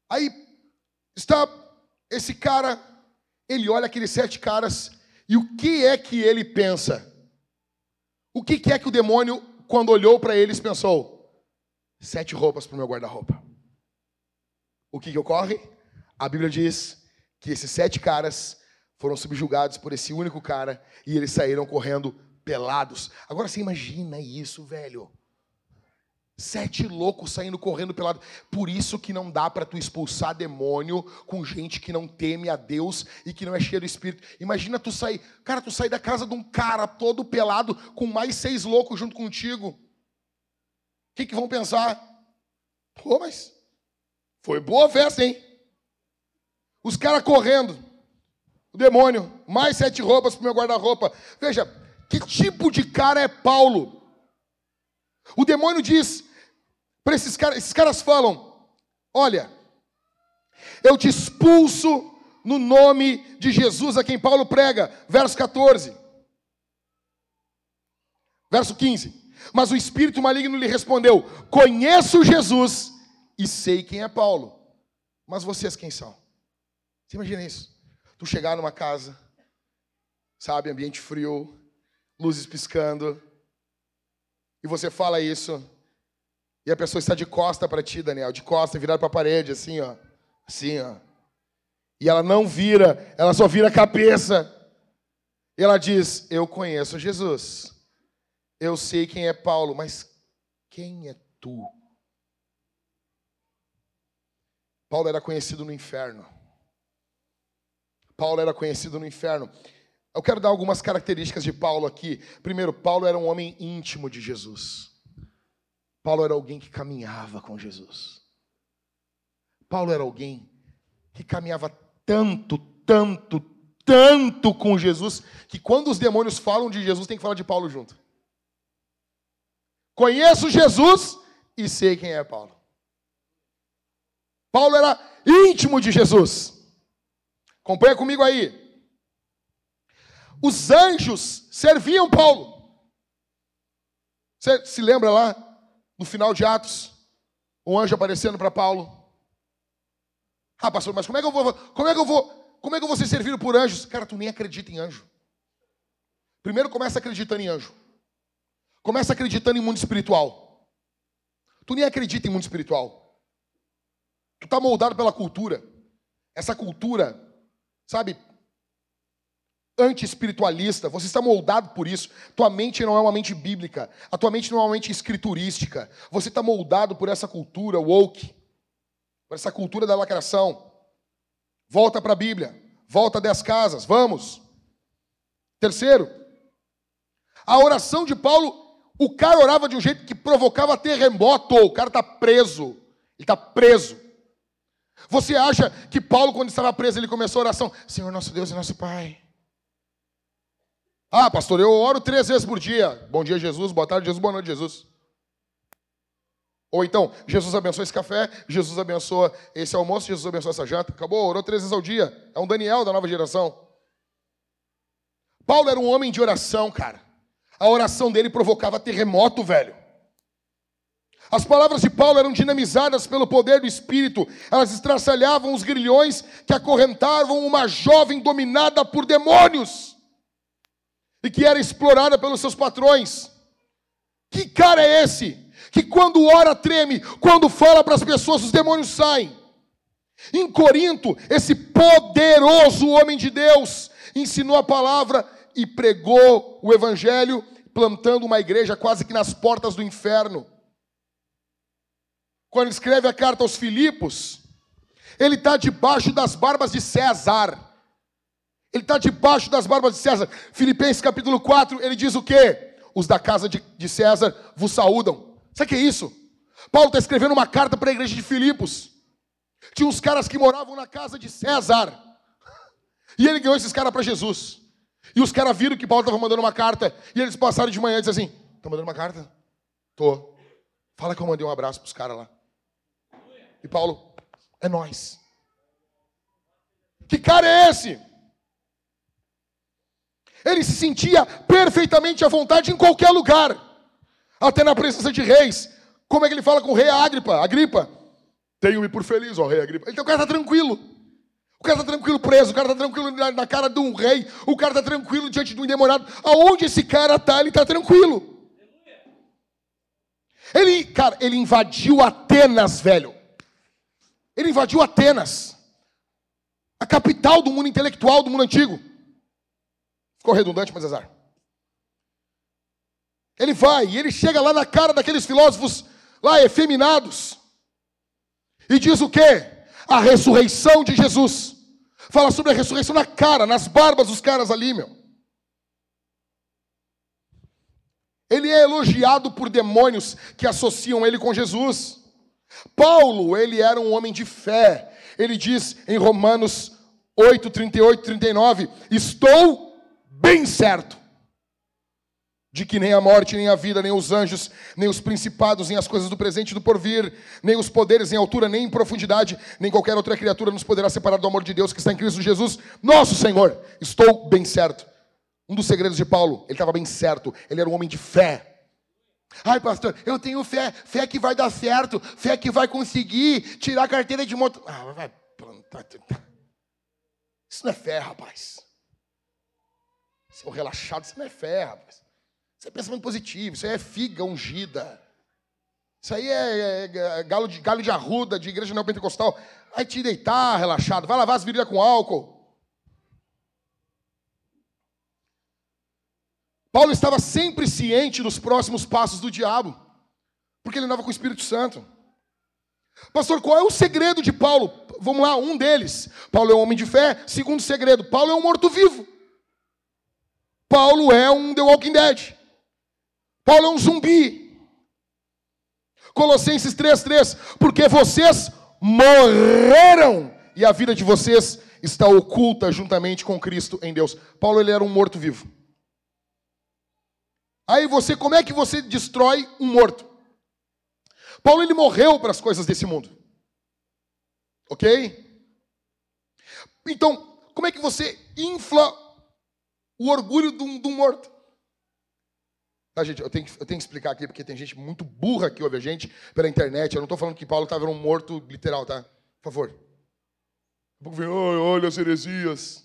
Aí está esse cara, ele olha aqueles sete caras e o que é que ele pensa? O que é que o demônio, quando olhou para eles, pensou? Sete roupas para o meu guarda-roupa. O que, que ocorre? A Bíblia diz que esses sete caras foram subjugados por esse único cara e eles saíram correndo pelados. Agora você imagina isso, velho. Sete loucos saindo correndo pelado. Por isso que não dá para tu expulsar demônio com gente que não teme a Deus e que não é cheia do Espírito. Imagina tu sair, cara, tu sair da casa de um cara todo pelado com mais seis loucos junto contigo. O que, que vão pensar? Pô, mas foi boa festa, hein? Os caras correndo. O demônio, mais sete roupas pro meu guarda-roupa. Veja, que tipo de cara é Paulo? O demônio diz: para esses caras, esses caras falam: Olha, eu te expulso no nome de Jesus a quem Paulo prega. Verso 14. Verso 15. Mas o espírito maligno lhe respondeu: Conheço Jesus e sei quem é Paulo. Mas vocês quem são? Você imagina isso? Tu chegar numa casa, sabe, ambiente frio, luzes piscando, e você fala isso, e a pessoa está de costa para ti, Daniel, de costa, virada para a parede, assim, ó. Assim, ó. E ela não vira, ela só vira a cabeça. E ela diz: Eu conheço Jesus. Eu sei quem é Paulo, mas quem é tu? Paulo era conhecido no inferno. Paulo era conhecido no inferno. Eu quero dar algumas características de Paulo aqui. Primeiro, Paulo era um homem íntimo de Jesus. Paulo era alguém que caminhava com Jesus. Paulo era alguém que caminhava tanto, tanto, tanto com Jesus, que quando os demônios falam de Jesus, tem que falar de Paulo junto. Conheço Jesus e sei quem é Paulo. Paulo era íntimo de Jesus. Acompanha comigo aí. Os anjos serviam Paulo. Você se lembra lá no final de Atos, um anjo aparecendo para Paulo. Ah, pastor, mas como é que eu vou, como é que eu vou, como é que eu vou ser servido por anjos? Cara, tu nem acredita em anjo. Primeiro começa acreditando em anjo. Começa acreditando em mundo espiritual. Tu nem acredita em mundo espiritual. Tu está moldado pela cultura. Essa cultura, sabe, anti-espiritualista, você está moldado por isso. Tua mente não é uma mente bíblica, a tua mente não é uma mente escriturística. Você está moldado por essa cultura woke, por essa cultura da lacração. Volta para a Bíblia, volta das casas, vamos. Terceiro, a oração de Paulo, o cara orava de um jeito que provocava terremoto, o cara está preso, ele está preso. Você acha que Paulo, quando estava preso, ele começou a oração: Senhor nosso Deus e nosso Pai. Ah, pastor, eu oro três vezes por dia. Bom dia, Jesus. Boa tarde, Jesus. Boa noite, Jesus. Ou então, Jesus abençoa esse café, Jesus abençoa esse almoço, Jesus abençoa essa janta. Acabou, orou três vezes ao dia. É um Daniel da nova geração. Paulo era um homem de oração, cara. A oração dele provocava terremoto, velho. As palavras de Paulo eram dinamizadas pelo poder do Espírito. Elas estraçalhavam os grilhões que acorrentavam uma jovem dominada por demônios e que era explorada pelos seus patrões. Que cara é esse? Que quando ora treme, quando fala para as pessoas, os demônios saem. Em Corinto, esse poderoso homem de Deus ensinou a palavra e pregou o evangelho, plantando uma igreja quase que nas portas do inferno. Quando escreve a carta aos Filipos, ele está debaixo das barbas de César. Ele está debaixo das barbas de César. Filipenses capítulo 4, ele diz o quê? Os da casa de, de César vos saúdam. Sabe o que é isso? Paulo está escrevendo uma carta para a igreja de Filipos. Tinha uns caras que moravam na casa de César. E ele ganhou esses caras para Jesus. E os caras viram que Paulo estava mandando uma carta. E eles passaram de manhã e disseram assim: Está mandando uma carta? Tô. Fala que eu mandei um abraço para os caras lá. E Paulo, é nós. Que cara é esse? Ele se sentia perfeitamente à vontade em qualquer lugar, até na presença de reis. Como é que ele fala com o rei Agripa? Agripa, tenho-me por feliz, ó rei Agripa. Então o cara está tranquilo. O cara está tranquilo preso, o cara está tranquilo na, cara de um rei, o cara está tranquilo diante de um endemoniado. Aonde esse cara está, ele está tranquilo. Ele, cara, ele invadiu Atenas, velho. Ele invadiu Atenas, a capital do mundo intelectual do mundo antigo. Ficou redundante, mas azar. Ele vai e ele chega lá na cara daqueles filósofos lá efeminados e diz o quê? A ressurreição de Jesus. Fala sobre a ressurreição na cara, nas barbas dos caras ali, meu. Ele é elogiado por demônios que associam ele com Jesus. Paulo, ele era um homem de fé. Ele diz em Romanos 8, 38, 39: Estou bem certo de que nem a morte, nem a vida, nem os anjos, nem os principados, nem as coisas do presente e do porvir, nem os poderes em altura, nem em profundidade, nem qualquer outra criatura nos poderá separar do amor de Deus que está em Cristo Jesus, nosso Senhor. Estou bem certo. Um dos segredos de Paulo, ele estava bem certo, ele era um homem de fé. Ai, pastor, eu tenho fé, fé que vai dar certo, fé que vai conseguir tirar a carteira de moto. Ah, vai plantar. Isso não é fé, rapaz. Seu relaxado, isso não é fé, rapaz. Isso é pensamento positivo, isso é figa ungida. Isso aí é, é, é galo, de, galho de arruda de igreja neopentecostal. Vai te deitar relaxado, vai lavar as virilhas com álcool. Paulo estava sempre ciente dos próximos passos do diabo, porque ele andava com o Espírito Santo. Pastor, qual é o segredo de Paulo? Vamos lá, um deles. Paulo é um homem de fé. Segundo segredo, Paulo é um morto-vivo. Paulo é um The Walking Dead. Paulo é um zumbi. Colossenses 3:3, porque vocês morreram e a vida de vocês está oculta juntamente com Cristo em Deus. Paulo ele era um morto vivo. Aí você, como é que você destrói um morto? Paulo ele morreu para as coisas desse mundo. OK? Então, como é que você infla o orgulho de um, morto. Tá, gente, eu tenho, eu tenho que explicar aqui, porque tem gente muito burra que ouve a gente pela internet. Eu não estou falando que Paulo estava um morto literal, tá? Por favor. Um pouco vem, olha as heresias.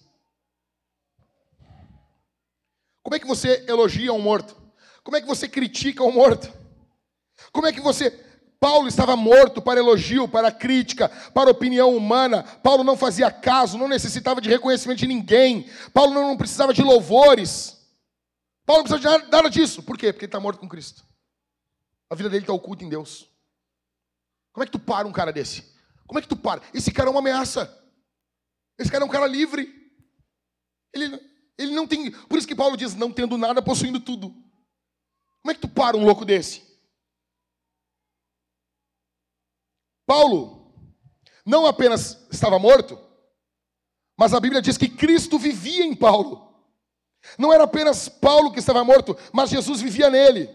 Como é que você elogia um morto? Como é que você critica um morto? Como é que você Paulo estava morto para elogio, para crítica, para opinião humana. Paulo não fazia caso, não necessitava de reconhecimento de ninguém. Paulo não precisava de louvores. Paulo não precisava de nada disso. Por quê? Porque ele está morto com Cristo. A vida dele está oculta em Deus. Como é que tu para um cara desse? Como é que tu para? Esse cara é uma ameaça. Esse cara é um cara livre. Ele, ele não tem. Por isso que Paulo diz: não tendo nada, possuindo tudo. Como é que tu para um louco desse? Paulo não apenas estava morto, mas a Bíblia diz que Cristo vivia em Paulo. Não era apenas Paulo que estava morto, mas Jesus vivia nele.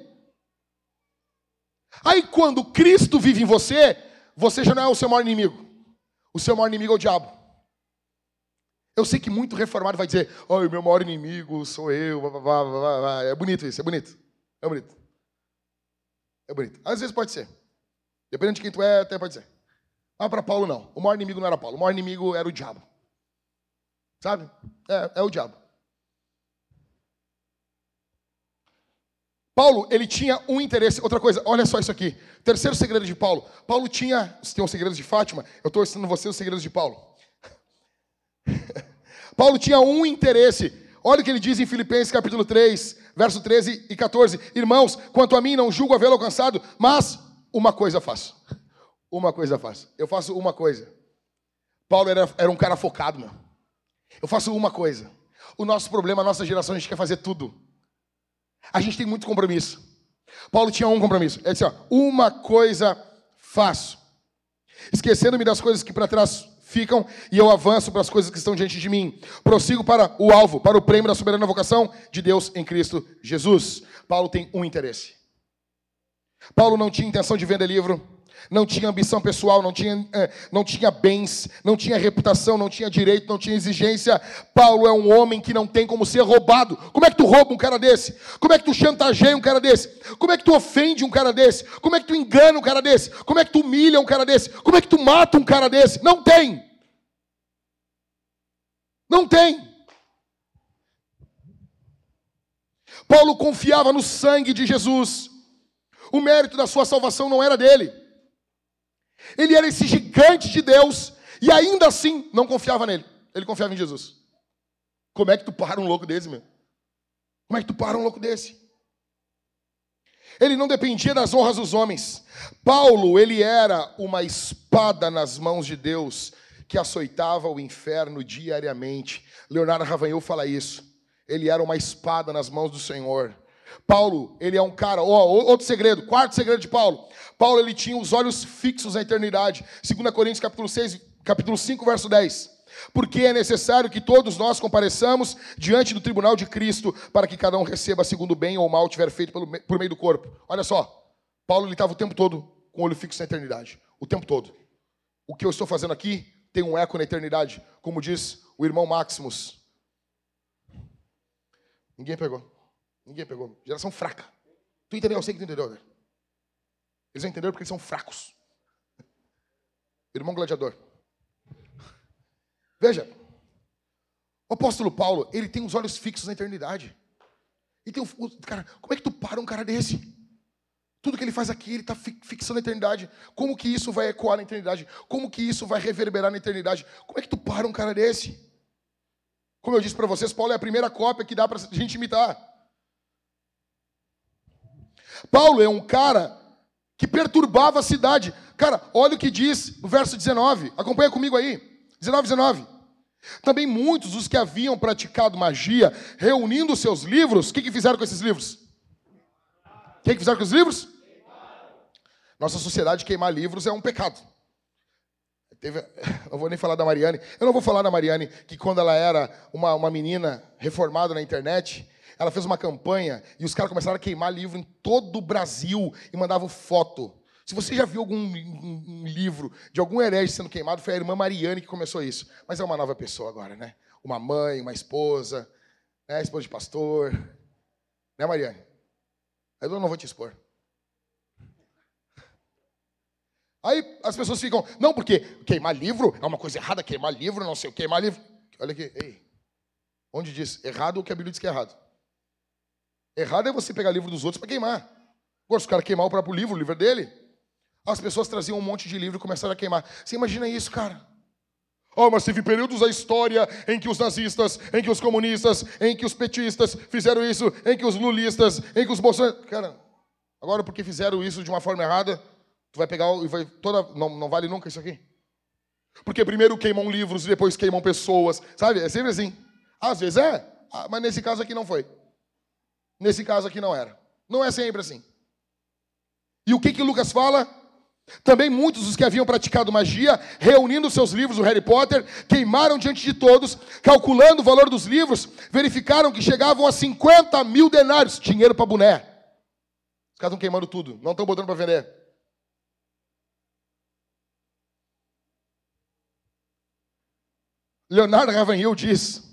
Aí quando Cristo vive em você, você já não é o seu maior inimigo. O seu maior inimigo é o diabo. Eu sei que muito reformado vai dizer, oh, meu maior inimigo sou eu. É bonito isso, é bonito. É bonito. É bonito. Às vezes pode ser. Dependendo de quem tu é, até pode ser. Mas para Paulo, não. O maior inimigo não era Paulo. O maior inimigo era o diabo. Sabe? É, é o diabo. Paulo, ele tinha um interesse. Outra coisa, olha só isso aqui. Terceiro segredo de Paulo. Paulo tinha. Você tem os segredos de Fátima? Eu estou ensinando você os segredos de Paulo. Paulo tinha um interesse. Olha o que ele diz em Filipenses capítulo 3, verso 13 e 14. Irmãos, quanto a mim, não julgo havê-lo alcançado, mas uma coisa faço. Uma coisa faço. Eu faço uma coisa. Paulo era, era um cara focado, meu. Eu faço uma coisa. O nosso problema, a nossa geração, a gente quer fazer tudo. A gente tem muito compromisso. Paulo tinha um compromisso. Ele disse, ó, uma coisa faço. Esquecendo-me das coisas que para trás ficam e eu avanço para as coisas que estão diante de mim. Prossigo para o alvo, para o prêmio da soberana vocação de Deus em Cristo Jesus. Paulo tem um interesse. Paulo não tinha intenção de vender livro, não tinha ambição pessoal, não tinha, eh, não tinha bens, não tinha reputação, não tinha direito, não tinha exigência. Paulo é um homem que não tem como ser roubado. Como é que tu rouba um cara desse? Como é que tu chantageia um cara desse? Como é que tu ofende um cara desse? Como é que tu engana um cara desse? Como é que tu humilha um cara desse? Como é que tu mata um cara desse? Não tem. Não tem. Paulo confiava no sangue de Jesus. O mérito da sua salvação não era dele. Ele era esse gigante de Deus e ainda assim não confiava nele. Ele confiava em Jesus. Como é que tu para um louco desse, meu? Como é que tu para um louco desse? Ele não dependia das honras dos homens. Paulo, ele era uma espada nas mãos de Deus que açoitava o inferno diariamente. Leonardo Ravanhel fala isso. Ele era uma espada nas mãos do Senhor. Paulo, ele é um cara, ó, outro segredo, quarto segredo de Paulo. Paulo ele tinha os olhos fixos na eternidade. 2 Coríntios capítulo 6, capítulo 5, verso 10. Porque é necessário que todos nós compareçamos diante do tribunal de Cristo, para que cada um receba segundo o bem ou mal tiver feito pelo, por meio do corpo. Olha só, Paulo ele estava o tempo todo com o olho fixo na eternidade, o tempo todo. O que eu estou fazendo aqui tem um eco na eternidade, como diz o irmão Maximus. Ninguém pegou. Ninguém pegou. Geração fraca. Tu entendeu? Eu sei que tu entendeu. Né? Eles não entenderam porque eles são fracos. Irmão gladiador. Veja. O apóstolo Paulo, ele tem os olhos fixos na eternidade. E tem um, cara, como é que tu para um cara desse? Tudo que ele faz aqui, ele está fixando a eternidade. Como que isso vai ecoar na eternidade? Como que isso vai reverberar na eternidade? Como é que tu para um cara desse? Como eu disse para vocês, Paulo é a primeira cópia que dá para a gente imitar. Paulo é um cara que perturbava a cidade. Cara, olha o que diz o verso 19. Acompanha comigo aí. 19, 19. Também muitos dos que haviam praticado magia, reunindo seus livros, o que, que fizeram com esses livros? O que, que fizeram com os livros? Nossa sociedade queimar livros é um pecado. Teve, não vou nem falar da Mariane. Eu não vou falar da Mariane que quando ela era uma, uma menina reformada na internet, ela fez uma campanha e os caras começaram a queimar livro em todo o Brasil e mandavam foto. Se você já viu algum um, um livro de algum herege sendo queimado, foi a irmã Mariane que começou isso. Mas é uma nova pessoa agora, né? Uma mãe, uma esposa, né? esposa de pastor. Né, Mariane? Eu não vou te expor. Aí as pessoas ficam, não, porque queimar livro é uma coisa errada, queimar livro, não sei o queimar livro. Olha aqui, ei. Onde diz errado o que a Bíblia diz que é errado? Errado é você pegar livro dos outros para queimar. Agora, se o cara queimar o próprio livro, o livro é dele, as pessoas traziam um monte de livro e começaram a queimar. Você imagina isso, cara? Oh, mas teve períodos da história em que os nazistas, em que os comunistas, em que os petistas fizeram isso, em que os lulistas, em que os bolsonaristas. Cara, agora porque fizeram isso de uma forma errada, tu vai pegar e vai. Toda, não, não vale nunca isso aqui. Porque primeiro queimam livros e depois queimam pessoas. Sabe? É sempre assim. Às vezes é, ah, mas nesse caso aqui não foi. Nesse caso aqui não era. Não é sempre assim. E o que que Lucas fala? Também muitos dos que haviam praticado magia, reunindo seus livros do Harry Potter, queimaram diante de todos, calculando o valor dos livros, verificaram que chegavam a 50 mil denários, dinheiro para boné. Os caras estão queimando tudo, não estão botando para vender. Leonardo Ravanhil diz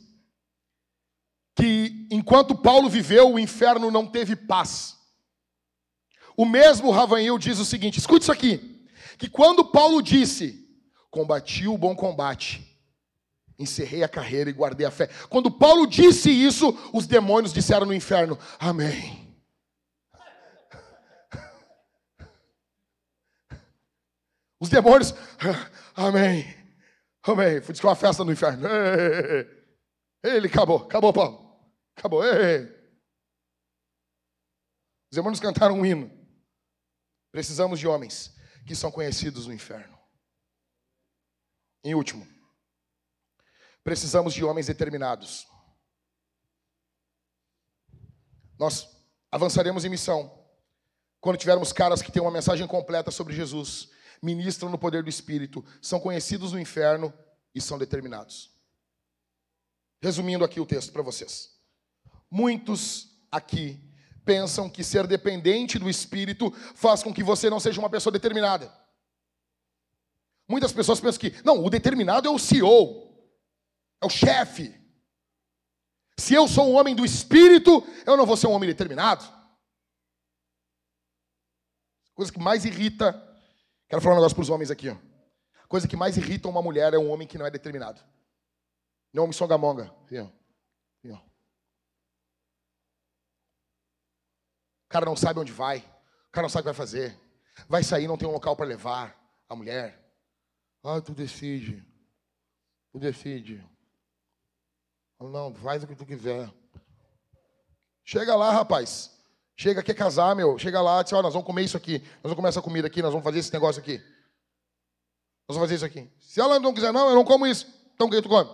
enquanto Paulo viveu, o inferno não teve paz. O mesmo Ravanhil diz o seguinte: escute isso aqui. Que quando Paulo disse, combati o bom combate, encerrei a carreira e guardei a fé. Quando Paulo disse isso, os demônios disseram no inferno: Amém. Os demônios, amém, amém. Foi uma festa no inferno. Ele acabou, acabou, Paulo. Acabou. Ei. Os irmãos cantaram um hino. Precisamos de homens que são conhecidos no inferno. Em último, precisamos de homens determinados. Nós avançaremos em missão quando tivermos caras que têm uma mensagem completa sobre Jesus, ministram no poder do Espírito, são conhecidos no inferno e são determinados. Resumindo aqui o texto para vocês. Muitos aqui pensam que ser dependente do Espírito faz com que você não seja uma pessoa determinada. Muitas pessoas pensam que, não, o determinado é o CEO, é o chefe. Se eu sou um homem do Espírito, eu não vou ser um homem determinado. Coisa que mais irrita. Quero falar um negócio para os homens aqui. Ó. Coisa que mais irrita uma mulher é um homem que não é determinado. Não é um songamonga. Aqui, ó. Aqui, ó. O cara não sabe onde vai. O cara não sabe o que vai fazer. Vai sair, não tem um local para levar a mulher. Ah, tu decide. Tu decide. Não, faz o que tu quiser. Chega lá, rapaz. Chega, quer casar, meu. Chega lá, diz, ó, nós vamos comer isso aqui. Nós vamos comer essa comida aqui, nós vamos fazer esse negócio aqui. Nós vamos fazer isso aqui. Se ela não quiser, não, eu não como isso. Então o que tu come?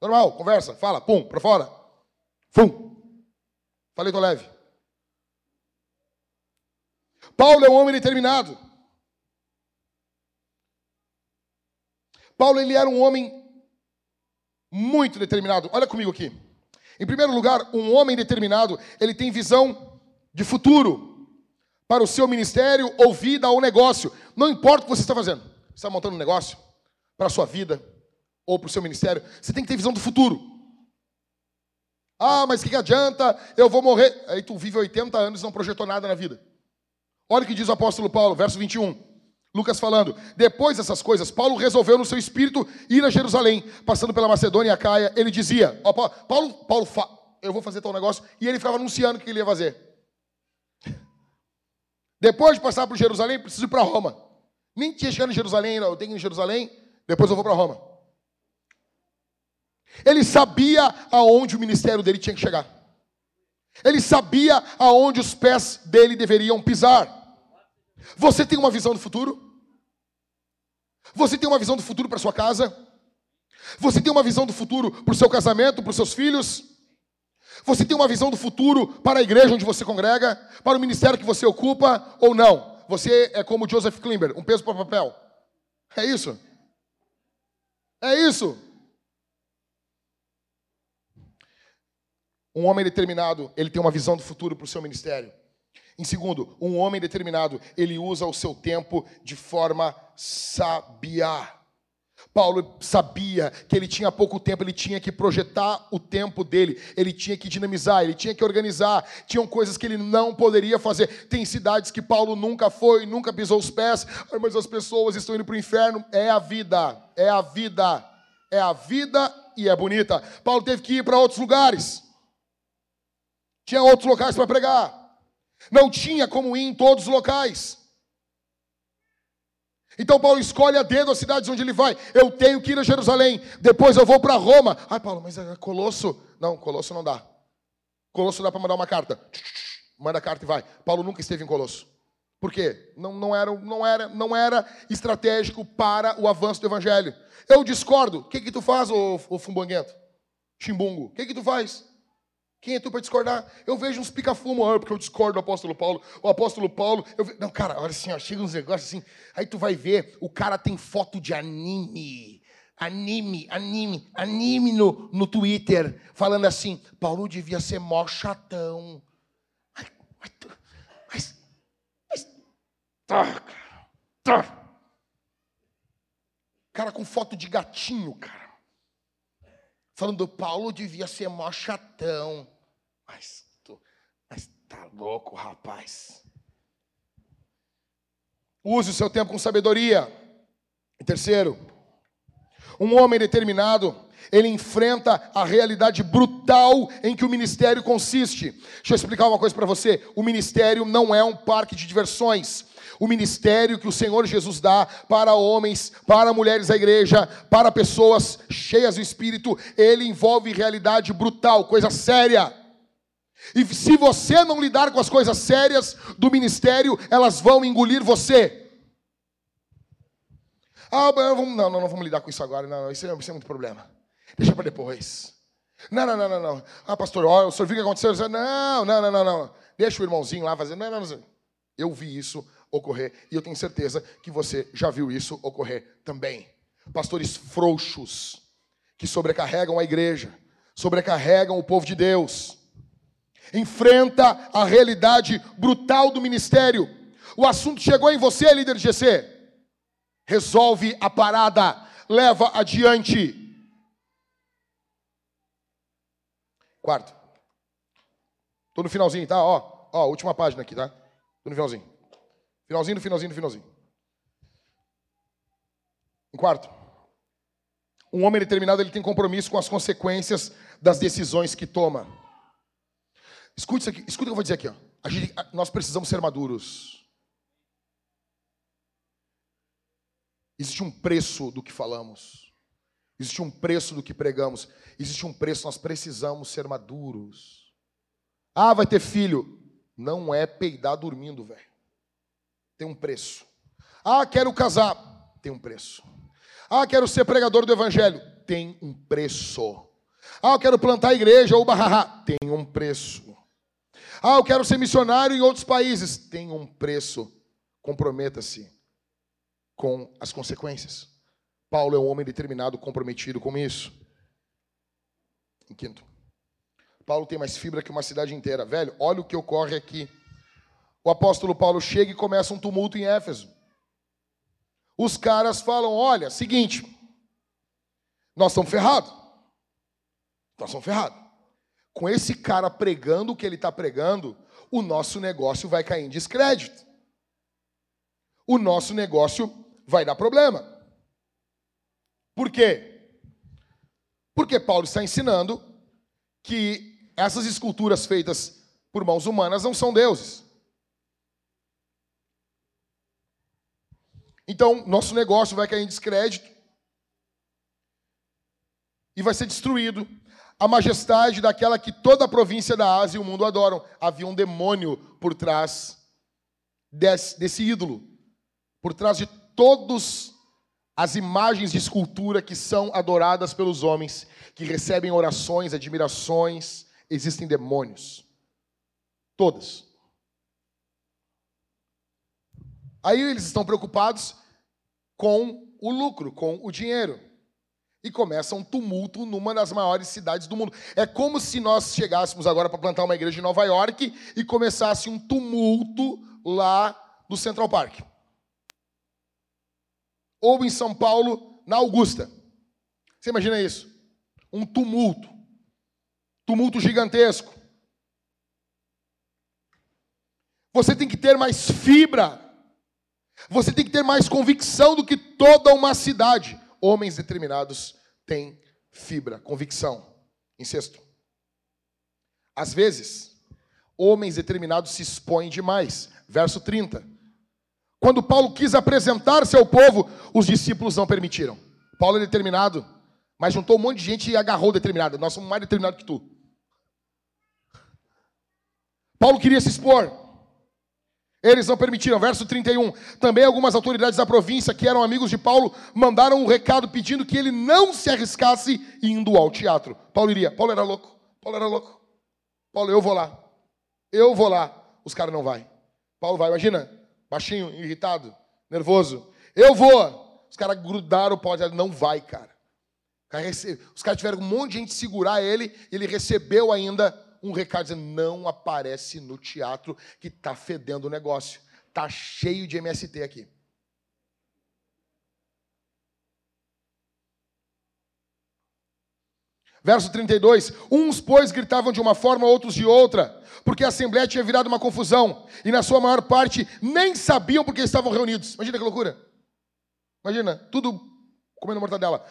Normal, conversa, fala, pum, pra fora. Fum. Falei, tô leve. Paulo é um homem determinado. Paulo, ele era um homem muito determinado. Olha comigo aqui. Em primeiro lugar, um homem determinado, ele tem visão de futuro para o seu ministério ou vida ou negócio. Não importa o que você está fazendo. Você está montando um negócio para a sua vida ou para o seu ministério. Você tem que ter visão do futuro. Ah, mas o que, que adianta? Eu vou morrer. Aí tu vive 80 anos e não projetou nada na vida. Olha o que diz o apóstolo Paulo, verso 21. Lucas falando, depois dessas coisas, Paulo resolveu no seu espírito ir a Jerusalém, passando pela Macedônia e a Caia. Ele dizia: ó, Paulo, Paulo, eu vou fazer tal negócio, e ele ficava anunciando o que ele ia fazer. Depois de passar por Jerusalém, preciso ir para Roma. Nem tinha chegado em Jerusalém ainda, eu tenho que ir em Jerusalém, depois eu vou para Roma. Ele sabia aonde o ministério dele tinha que chegar. Ele sabia aonde os pés dele deveriam pisar. Você tem uma visão do futuro? Você tem uma visão do futuro para sua casa? Você tem uma visão do futuro para o seu casamento, para os seus filhos? Você tem uma visão do futuro para a igreja onde você congrega, para o ministério que você ocupa ou não? Você é como Joseph Klimber, um peso para papel. É isso? É isso. Um homem determinado, ele tem uma visão do futuro para o seu ministério. Em segundo, um homem determinado, ele usa o seu tempo de forma sabia. Paulo sabia que ele tinha pouco tempo, ele tinha que projetar o tempo dele, ele tinha que dinamizar, ele tinha que organizar. Tinham coisas que ele não poderia fazer. Tem cidades que Paulo nunca foi, nunca pisou os pés, mas as pessoas estão indo para o inferno. É a vida, é a vida, é a vida e é bonita. Paulo teve que ir para outros lugares, tinha outros locais para pregar, não tinha como ir em todos os locais. Então Paulo escolhe a dedo as cidades onde ele vai. Eu tenho que ir a Jerusalém, depois eu vou para Roma. Ai, Paulo, mas é Colosso. Não, Colosso não dá. Colosso dá para mandar uma carta. Manda a carta e vai. Paulo nunca esteve em Colosso. Por quê? Não, não, era, não, era, não era estratégico para o avanço do evangelho. Eu discordo. O que, que tu faz, ô, ô fumbanguento? Chimbungo. O que, que tu faz? Quem é tu para discordar? Eu vejo uns pica-fumo, ah, porque eu discordo do apóstolo Paulo. O apóstolo Paulo. Ve... Não, cara, olha assim, ó, chega uns negócios assim. Aí tu vai ver, o cara tem foto de anime. Anime, anime, anime no, no Twitter, falando assim: Paulo devia ser mó chatão. Mas. Mas. mas tá, tá. Cara com foto de gatinho, cara falando Paulo devia ser mó chatão. Mas, tu, mas tá louco, rapaz. Use o seu tempo com sabedoria. E terceiro, um homem determinado, ele enfrenta a realidade brutal em que o ministério consiste. Deixa eu explicar uma coisa para você: o ministério não é um parque de diversões. O ministério que o Senhor Jesus dá para homens, para mulheres da igreja, para pessoas cheias do Espírito, ele envolve realidade brutal, coisa séria. E se você não lidar com as coisas sérias do ministério, elas vão engolir você. Ah, não, não, não vamos lidar com isso agora. Não, isso é, isso é muito problema. Deixa para depois. Não, não, não, não, não. Ah, pastor, olha, o senhor viu o que aconteceu? Não, não, não, não, não. Deixa o irmãozinho lá fazer. Não, não, não. Eu vi isso ocorrer. E eu tenho certeza que você já viu isso ocorrer também. Pastores frouxos que sobrecarregam a igreja, sobrecarregam o povo de Deus. Enfrenta a realidade brutal do ministério. O assunto chegou em você, líder de GC. Resolve a parada, leva adiante. Quarto. Tô no finalzinho, tá? Ó, ó, última página aqui, tá? Tô no finalzinho. Finalzinho, finalzinho, finalzinho. Em quarto. Um homem determinado ele tem compromisso com as consequências das decisões que toma. Escute isso aqui, escuta o que eu vou dizer aqui. Ó. Gente, nós precisamos ser maduros. Existe um preço do que falamos. Existe um preço do que pregamos. Existe um preço, nós precisamos ser maduros. Ah, vai ter filho. Não é peidar dormindo, velho. Tem um preço. Ah, quero casar. Tem um preço. Ah, quero ser pregador do evangelho. Tem um preço. Ah, eu quero plantar igreja ou barra. Tem um preço. Ah, eu quero ser missionário em outros países. Tem um preço. Comprometa-se com as consequências. Paulo é um homem determinado, comprometido com isso. Em quinto, Paulo tem mais fibra que uma cidade inteira. Velho, olha o que ocorre aqui. O apóstolo Paulo chega e começa um tumulto em Éfeso. Os caras falam: olha, seguinte, nós estamos ferrados. Nós estamos ferrados. Com esse cara pregando o que ele está pregando, o nosso negócio vai cair em descrédito. O nosso negócio vai dar problema. Por quê? Porque Paulo está ensinando que essas esculturas feitas por mãos humanas não são deuses. Então, nosso negócio vai cair em descrédito e vai ser destruído. A majestade daquela que toda a província da Ásia e o mundo adoram. Havia um demônio por trás desse, desse ídolo, por trás de todas as imagens de escultura que são adoradas pelos homens, que recebem orações, admirações. Existem demônios. Todas. Aí eles estão preocupados com o lucro, com o dinheiro. E começa um tumulto numa das maiores cidades do mundo. É como se nós chegássemos agora para plantar uma igreja em Nova York e começasse um tumulto lá no Central Park. Ou em São Paulo, na Augusta. Você imagina isso? Um tumulto. Tumulto gigantesco. Você tem que ter mais fibra você tem que ter mais convicção do que toda uma cidade. Homens determinados têm fibra, convicção. Em sexto, às vezes, homens determinados se expõem demais. Verso 30. Quando Paulo quis apresentar-se ao povo, os discípulos não permitiram. Paulo é determinado, mas juntou um monte de gente e agarrou determinado. Nós somos mais determinados que tu. Paulo queria se expor. Eles não permitiram. Verso 31. Também algumas autoridades da província, que eram amigos de Paulo, mandaram um recado pedindo que ele não se arriscasse indo ao teatro. Paulo iria. Paulo era louco. Paulo era louco. Paulo, eu vou lá. Eu vou lá. Os caras não vai. Paulo vai. Imagina, baixinho, irritado, nervoso. Eu vou. Os caras grudaram o Paulo. Não vai, cara. Os caras tiveram um monte de gente segurar ele. E ele recebeu ainda um recado dizendo: não aparece no teatro que está fedendo o negócio. Está cheio de MST aqui. Verso 32: Uns, pois, gritavam de uma forma, outros de outra, porque a assembleia tinha virado uma confusão, e na sua maior parte nem sabiam porque estavam reunidos. Imagina que loucura. Imagina, tudo comendo mortadela.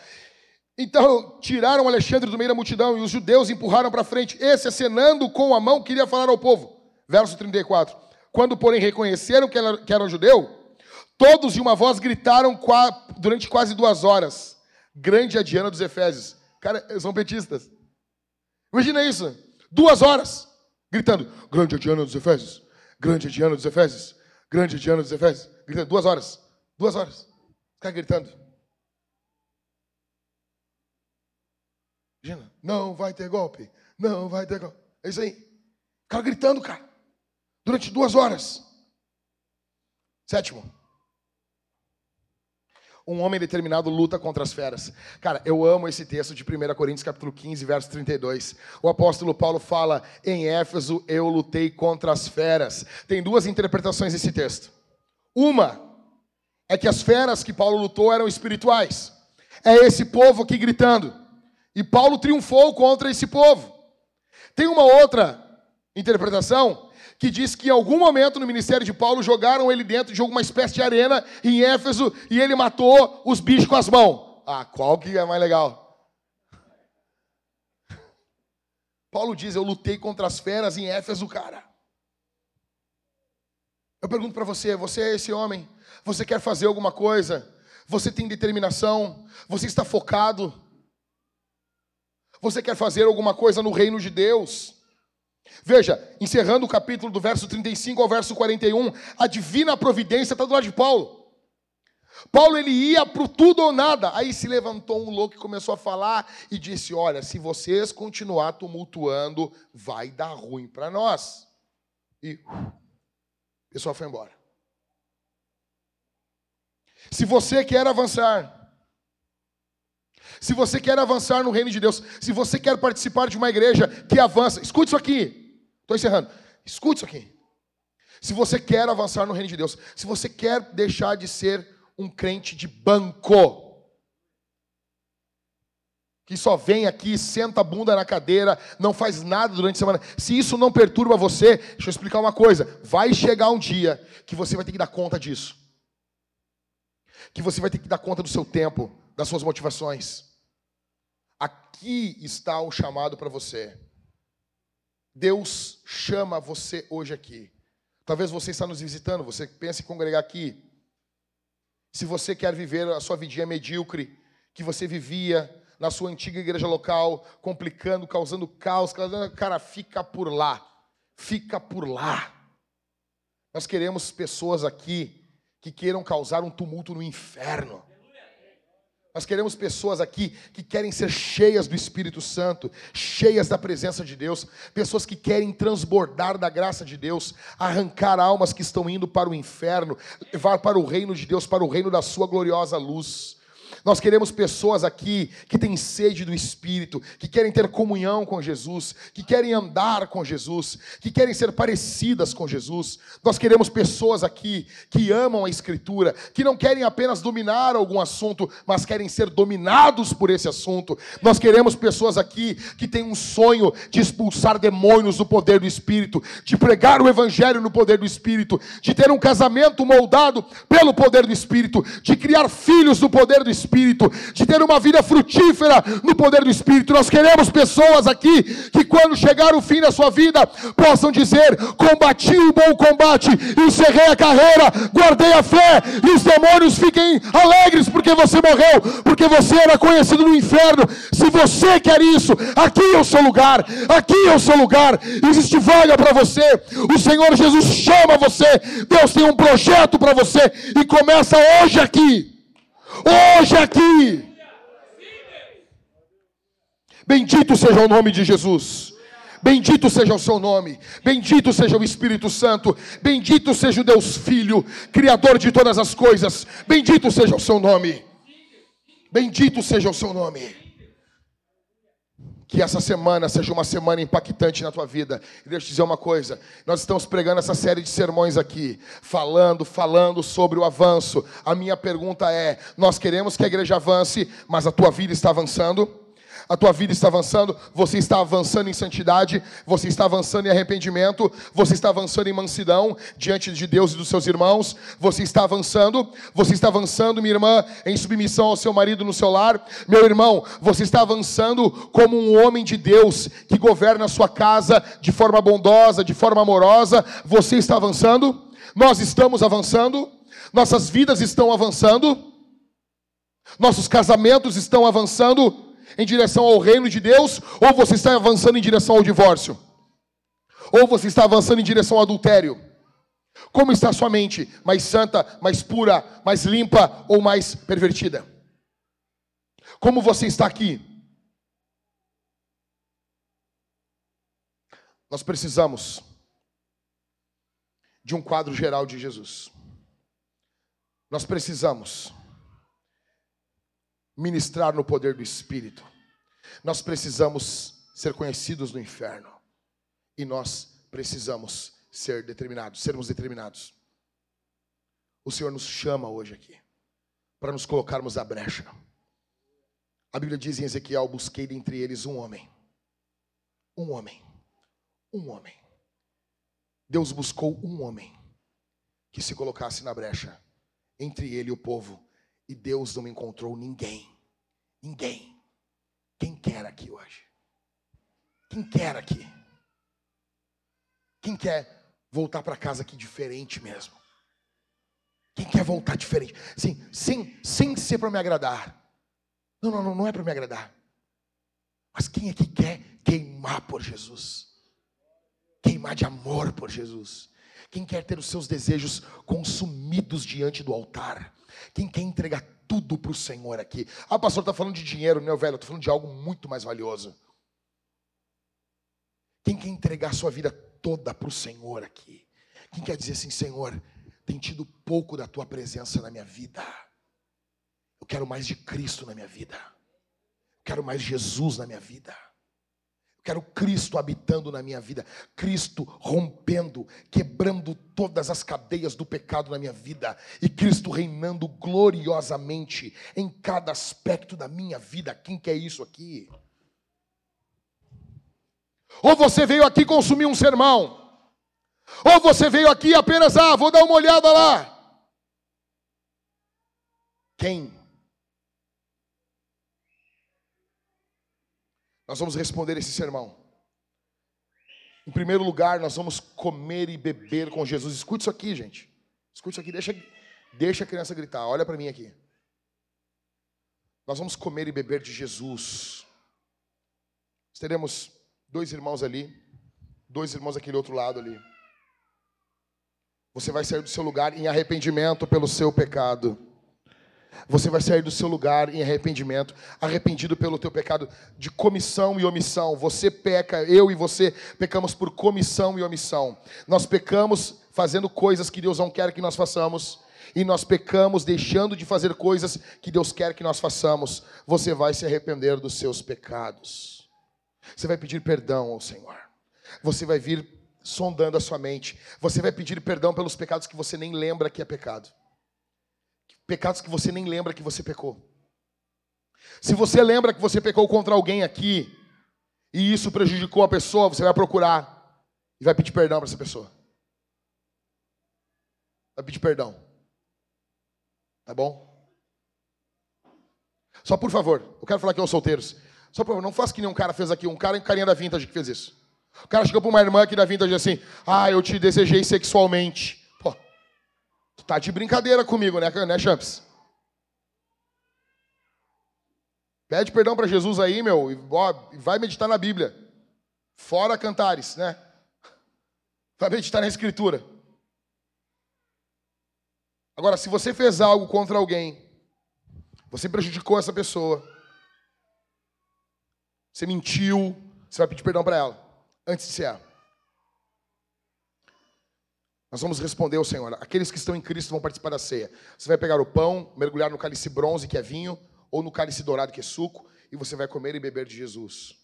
Então tiraram Alexandre do meio da multidão e os judeus empurraram para frente. Esse, acenando com a mão, queria falar ao povo. Verso 34. Quando, porém, reconheceram que era, que era um judeu, todos de uma voz gritaram durante quase duas horas: Grande a Diana dos Efésios. Cara, são petistas. Imagina isso. Duas horas gritando: Grande a Diana dos Efésios. Grande a Diana dos Efésios. Grande a Diana dos Efésios. Gritando, duas horas. Duas horas. Caras gritando. Imagina, não vai ter golpe, não vai ter golpe. É isso aí. O cara gritando, cara, durante duas horas. Sétimo. Um homem determinado luta contra as feras. Cara, eu amo esse texto de 1 Coríntios capítulo 15, verso 32. O apóstolo Paulo fala: "Em Éfeso eu lutei contra as feras". Tem duas interpretações desse texto. Uma é que as feras que Paulo lutou eram espirituais. É esse povo aqui gritando. E Paulo triunfou contra esse povo. Tem uma outra interpretação que diz que em algum momento no ministério de Paulo jogaram ele dentro de alguma espécie de arena em Éfeso e ele matou os bichos com as mãos. Ah, qual que é mais legal? Paulo diz: Eu lutei contra as feras em Éfeso, cara. Eu pergunto para você: você é esse homem? Você quer fazer alguma coisa? Você tem determinação? Você está focado? Você quer fazer alguma coisa no reino de Deus? Veja, encerrando o capítulo do verso 35 ao verso 41, a divina providência está do lado de Paulo. Paulo ele ia para tudo ou nada. Aí se levantou um louco e começou a falar e disse: Olha, se vocês continuar tumultuando, vai dar ruim para nós. E o pessoal foi embora. Se você quer avançar, se você quer avançar no reino de Deus, se você quer participar de uma igreja que avança, escute isso aqui. Estou encerrando. Escute isso aqui. Se você quer avançar no reino de Deus, se você quer deixar de ser um crente de banco, que só vem aqui, senta a bunda na cadeira, não faz nada durante a semana. Se isso não perturba você, deixa eu explicar uma coisa: vai chegar um dia que você vai ter que dar conta disso. Que você vai ter que dar conta do seu tempo, das suas motivações. Aqui está o chamado para você. Deus chama você hoje aqui. Talvez você está nos visitando, você pense em congregar aqui. Se você quer viver a sua vidinha medíocre que você vivia na sua antiga igreja local, complicando, causando caos, cara, fica por lá. Fica por lá. Nós queremos pessoas aqui que queiram causar um tumulto no inferno. Nós queremos pessoas aqui que querem ser cheias do Espírito Santo, cheias da presença de Deus, pessoas que querem transbordar da graça de Deus, arrancar almas que estão indo para o inferno, levar para o reino de Deus, para o reino da Sua gloriosa luz. Nós queremos pessoas aqui que têm sede do Espírito, que querem ter comunhão com Jesus, que querem andar com Jesus, que querem ser parecidas com Jesus. Nós queremos pessoas aqui que amam a Escritura, que não querem apenas dominar algum assunto, mas querem ser dominados por esse assunto. Nós queremos pessoas aqui que têm um sonho de expulsar demônios do poder do Espírito, de pregar o Evangelho no poder do Espírito, de ter um casamento moldado pelo poder do Espírito, de criar filhos no poder do Espírito Espírito, de ter uma vida frutífera no poder do Espírito. Nós queremos pessoas aqui que, quando chegar o fim da sua vida, possam dizer: Combati o bom combate, encerrei a carreira, guardei a fé, e os demônios fiquem alegres porque você morreu, porque você era conhecido no inferno. Se você quer isso, aqui é o seu lugar, aqui é o seu lugar, existe vaga para você. O Senhor Jesus chama você, Deus tem um projeto para você, e começa hoje aqui. Hoje aqui. Bendito seja o nome de Jesus. Bendito seja o seu nome, bendito seja o Espírito Santo, bendito seja o Deus Filho, Criador de todas as coisas, bendito seja o seu nome, bendito seja o seu nome. Que essa semana seja uma semana impactante na tua vida. E deixa eu te dizer uma coisa: nós estamos pregando essa série de sermões aqui, falando, falando sobre o avanço. A minha pergunta é: nós queremos que a igreja avance, mas a tua vida está avançando? A tua vida está avançando, você está avançando em santidade, você está avançando em arrependimento, você está avançando em mansidão diante de Deus e dos seus irmãos, você está avançando, você está avançando, minha irmã, em submissão ao seu marido no seu lar, meu irmão, você está avançando como um homem de Deus que governa a sua casa de forma bondosa, de forma amorosa, você está avançando, nós estamos avançando, nossas vidas estão avançando, nossos casamentos estão avançando, em direção ao reino de Deus, ou você está avançando em direção ao divórcio? Ou você está avançando em direção ao adultério? Como está sua mente? Mais santa, mais pura, mais limpa ou mais pervertida? Como você está aqui? Nós precisamos de um quadro geral de Jesus. Nós precisamos ministrar no poder do Espírito. Nós precisamos ser conhecidos no inferno. E nós precisamos ser determinados, sermos determinados. O Senhor nos chama hoje aqui para nos colocarmos à brecha. A Bíblia diz em Ezequiel: Busquei dentre eles um homem. Um homem. Um homem. Deus buscou um homem que se colocasse na brecha entre ele e o povo. E Deus não encontrou ninguém. Ninguém. Quem quer aqui hoje? Quem quer aqui? Quem quer voltar para casa aqui diferente mesmo? Quem quer voltar diferente? Sim, sem, sem ser para me agradar. Não, não, não, não é para me agradar. Mas quem aqui quer queimar por Jesus? Queimar de amor por Jesus? Quem quer ter os seus desejos consumidos diante do altar? Quem quer entregar tudo para o Senhor aqui? Ah, pastor, está falando de dinheiro, não, velho? Estou falando de algo muito mais valioso. Quem quer entregar sua vida toda para o Senhor aqui? Quem quer dizer assim, Senhor, tem tido pouco da tua presença na minha vida. Eu quero mais de Cristo na minha vida. Eu quero mais Jesus na minha vida. Quero Cristo habitando na minha vida. Cristo rompendo, quebrando todas as cadeias do pecado na minha vida. E Cristo reinando gloriosamente em cada aspecto da minha vida. Quem quer isso aqui? Ou você veio aqui consumir um sermão ou você veio aqui apenas, ah, vou dar uma olhada lá. Quem? Nós vamos responder esse sermão. Em primeiro lugar, nós vamos comer e beber com Jesus. Escute isso aqui, gente. Escute isso aqui, deixa, deixa a criança gritar. Olha para mim aqui. Nós vamos comer e beber de Jesus. Nós teremos dois irmãos ali, dois irmãos daquele outro lado ali. Você vai sair do seu lugar em arrependimento pelo seu pecado. Você vai sair do seu lugar em arrependimento, arrependido pelo teu pecado de comissão e omissão. Você peca, eu e você pecamos por comissão e omissão. Nós pecamos fazendo coisas que Deus não quer que nós façamos, e nós pecamos deixando de fazer coisas que Deus quer que nós façamos. Você vai se arrepender dos seus pecados. Você vai pedir perdão ao Senhor. Você vai vir sondando a sua mente. Você vai pedir perdão pelos pecados que você nem lembra que é pecado. Pecados que você nem lembra que você pecou. Se você lembra que você pecou contra alguém aqui e isso prejudicou a pessoa, você vai procurar e vai pedir perdão para essa pessoa. Vai pedir perdão. Tá bom? Só por favor, eu quero falar aqui aos solteiros. Só por favor, não faça que nem um cara fez aqui, um cara em carinha da vintage que fez isso. O cara chegou para uma irmã aqui da vintage assim: Ah, eu te desejei sexualmente. Tu tá de brincadeira comigo, né, né Champs? Pede perdão para Jesus aí, meu, e vai meditar na Bíblia. Fora cantares, né? Vai meditar na Escritura. Agora, se você fez algo contra alguém, você prejudicou essa pessoa, você mentiu, você vai pedir perdão para ela antes de cear. Nós vamos responder ao Senhor. Aqueles que estão em Cristo vão participar da ceia. Você vai pegar o pão, mergulhar no cálice bronze, que é vinho, ou no cálice dourado, que é suco, e você vai comer e beber de Jesus.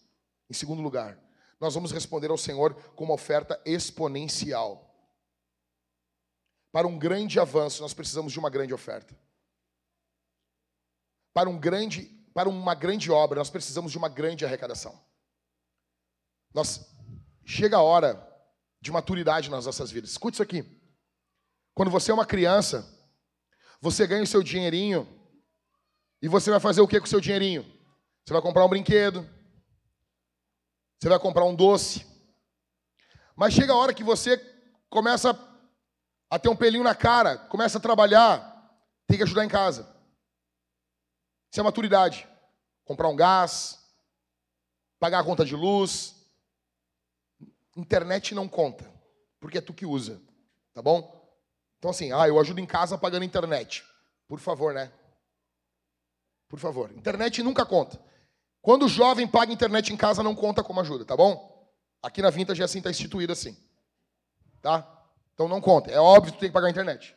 Em segundo lugar, nós vamos responder ao Senhor com uma oferta exponencial. Para um grande avanço, nós precisamos de uma grande oferta. Para um grande, para uma grande obra, nós precisamos de uma grande arrecadação. Nós chega a hora de maturidade nas nossas vidas. Escute isso aqui. Quando você é uma criança, você ganha o seu dinheirinho e você vai fazer o que com o seu dinheirinho? Você vai comprar um brinquedo, você vai comprar um doce. Mas chega a hora que você começa a ter um pelinho na cara, começa a trabalhar, tem que ajudar em casa. Isso é maturidade. Comprar um gás, pagar a conta de luz, Internet não conta, porque é tu que usa, tá bom? Então assim, ah, eu ajudo em casa pagando internet. Por favor, né? Por favor. Internet nunca conta. Quando o jovem paga internet em casa, não conta como ajuda, tá bom? Aqui na Vintage é assim, está instituído assim. Tá? Então não conta. É óbvio que tu tem que pagar a internet.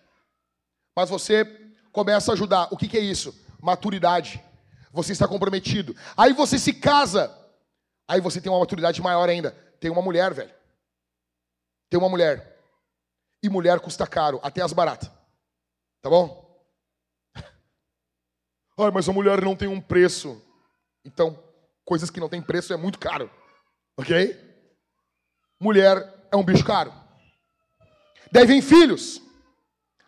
Mas você começa a ajudar. O que, que é isso? Maturidade. Você está comprometido. Aí você se casa. Aí você tem uma maturidade maior ainda. Tem uma mulher, velho. Tem uma mulher. E mulher custa caro, até as baratas. Tá bom? Ai, mas a mulher não tem um preço. Então, coisas que não têm preço é muito caro. Ok? Mulher é um bicho caro. Daí vem filhos.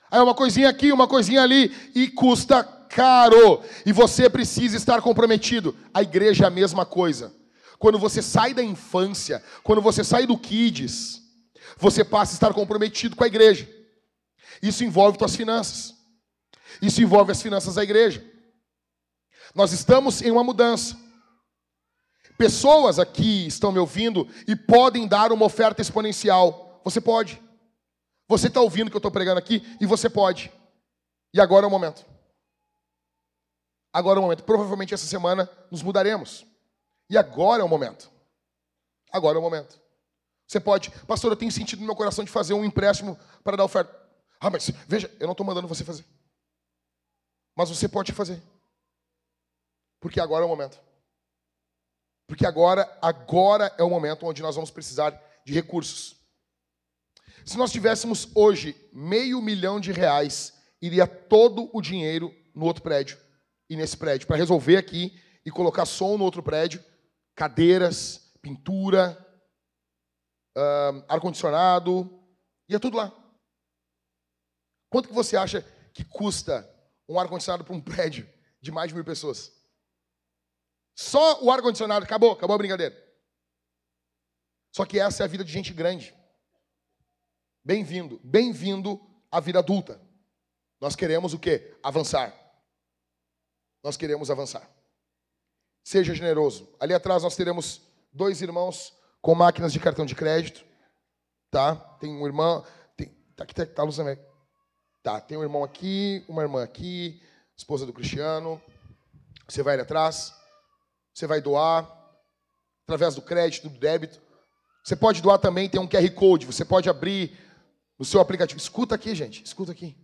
Aí uma coisinha aqui, uma coisinha ali. E custa caro. E você precisa estar comprometido. A igreja é a mesma coisa. Quando você sai da infância, quando você sai do kids, você passa a estar comprometido com a igreja. Isso envolve suas finanças. Isso envolve as finanças da igreja. Nós estamos em uma mudança. Pessoas aqui estão me ouvindo e podem dar uma oferta exponencial. Você pode. Você está ouvindo o que eu estou pregando aqui e você pode. E agora é o momento. Agora é o momento. Provavelmente essa semana nos mudaremos. E agora é o momento. Agora é o momento. Você pode, pastor, eu tenho sentido no meu coração de fazer um empréstimo para dar oferta. Ah, mas veja, eu não estou mandando você fazer. Mas você pode fazer. Porque agora é o momento. Porque agora, agora é o momento onde nós vamos precisar de recursos. Se nós tivéssemos hoje meio milhão de reais, iria todo o dinheiro no outro prédio e nesse prédio, para resolver aqui e colocar som no outro prédio, cadeiras, pintura, uh, ar-condicionado, ia tudo lá. Quanto que você acha que custa um ar-condicionado para um prédio de mais de mil pessoas? Só o ar-condicionado, acabou, acabou a brincadeira. Só que essa é a vida de gente grande. Bem-vindo, bem-vindo à vida adulta. Nós queremos o quê? Avançar. Nós queremos avançar. Seja generoso. Ali atrás nós teremos dois irmãos com máquinas de cartão de crédito. Tá? Tem um irmão. Tem, tá aqui, tá, tá luz. Tá, tem um irmão aqui, uma irmã aqui, esposa do Cristiano. Você vai ali atrás. Você vai doar através do crédito, do débito. Você pode doar também, tem um QR Code. Você pode abrir no seu aplicativo. Escuta aqui, gente, escuta aqui.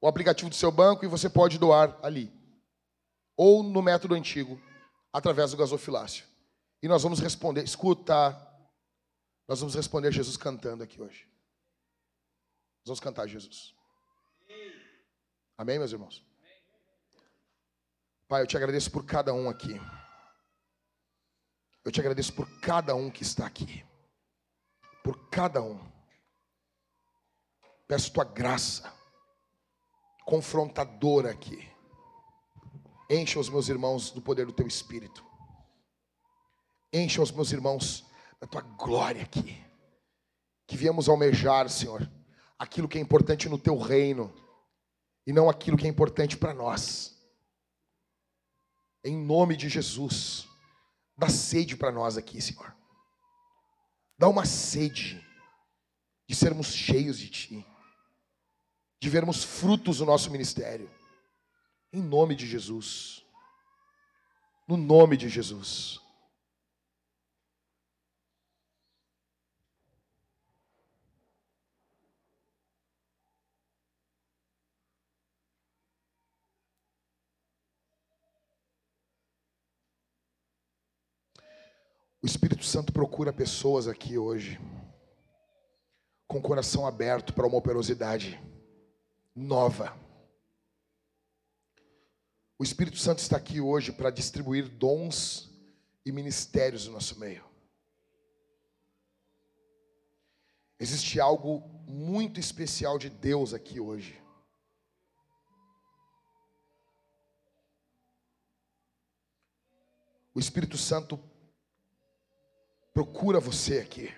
O aplicativo do seu banco e você pode doar ali. Ou no método antigo, através do gasofilácio. E nós vamos responder, escuta. Nós vamos responder Jesus cantando aqui hoje. Nós vamos cantar Jesus. Amém, meus irmãos? Pai, eu te agradeço por cada um aqui. Eu te agradeço por cada um que está aqui. Por cada um. Peço tua graça confrontadora aqui. Encha os meus irmãos do poder do teu espírito. Encha os meus irmãos da tua glória aqui. Que viemos almejar, Senhor, aquilo que é importante no teu reino e não aquilo que é importante para nós. Em nome de Jesus. Dá sede para nós aqui, Senhor. Dá uma sede de sermos cheios de Ti, de vermos frutos no nosso ministério. Em nome de Jesus. No nome de Jesus. O Espírito Santo procura pessoas aqui hoje com o coração aberto para uma operosidade nova. O Espírito Santo está aqui hoje para distribuir dons e ministérios no nosso meio. Existe algo muito especial de Deus aqui hoje. O Espírito Santo procura você aqui.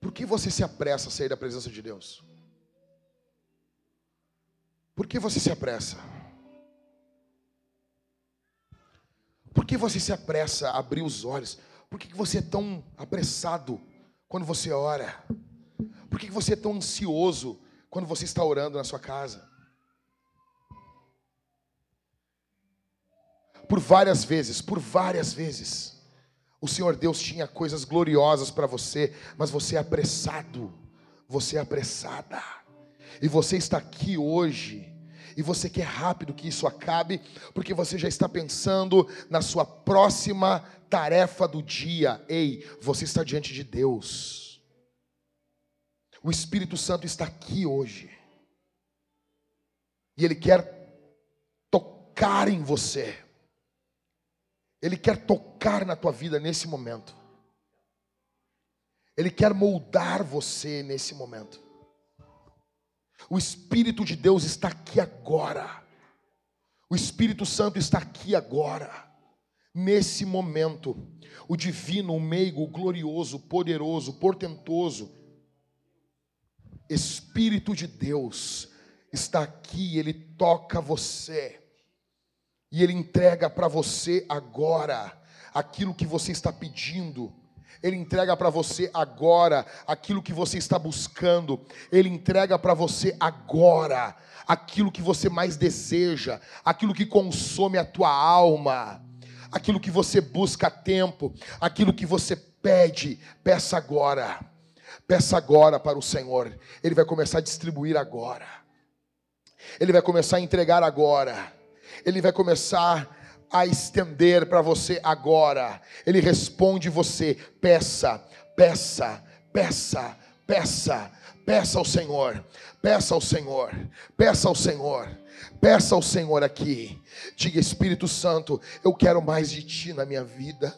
Por que você se apressa a sair da presença de Deus? Por que você se apressa? Por que você se apressa a abrir os olhos? Por que você é tão apressado quando você ora? Por que você é tão ansioso quando você está orando na sua casa? por várias vezes, por várias vezes, O Senhor Deus tinha coisas gloriosas para você, mas você é apressado, você é apressada. E você está aqui hoje, e você quer rápido que isso acabe, porque você já está pensando na sua próxima tarefa do dia. Ei, você está diante de Deus. O Espírito Santo está aqui hoje. E Ele quer tocar em você. Ele quer tocar na tua vida nesse momento. Ele quer moldar você nesse momento. O Espírito de Deus está aqui agora. O Espírito Santo está aqui agora. Nesse momento, o divino, o meigo, o glorioso, poderoso, portentoso, Espírito de Deus está aqui, ele toca você. E ele entrega para você agora aquilo que você está pedindo. Ele entrega para você agora aquilo que você está buscando. Ele entrega para você agora aquilo que você mais deseja, aquilo que consome a tua alma, aquilo que você busca a tempo, aquilo que você pede, peça agora. Peça agora para o Senhor. Ele vai começar a distribuir agora. Ele vai começar a entregar agora. Ele vai começar a estender para você agora. Ele responde você: peça, peça, peça, peça, peça ao Senhor, peça ao Senhor, peça ao Senhor, peça ao Senhor aqui. Diga, Espírito Santo, eu quero mais de Ti na minha vida.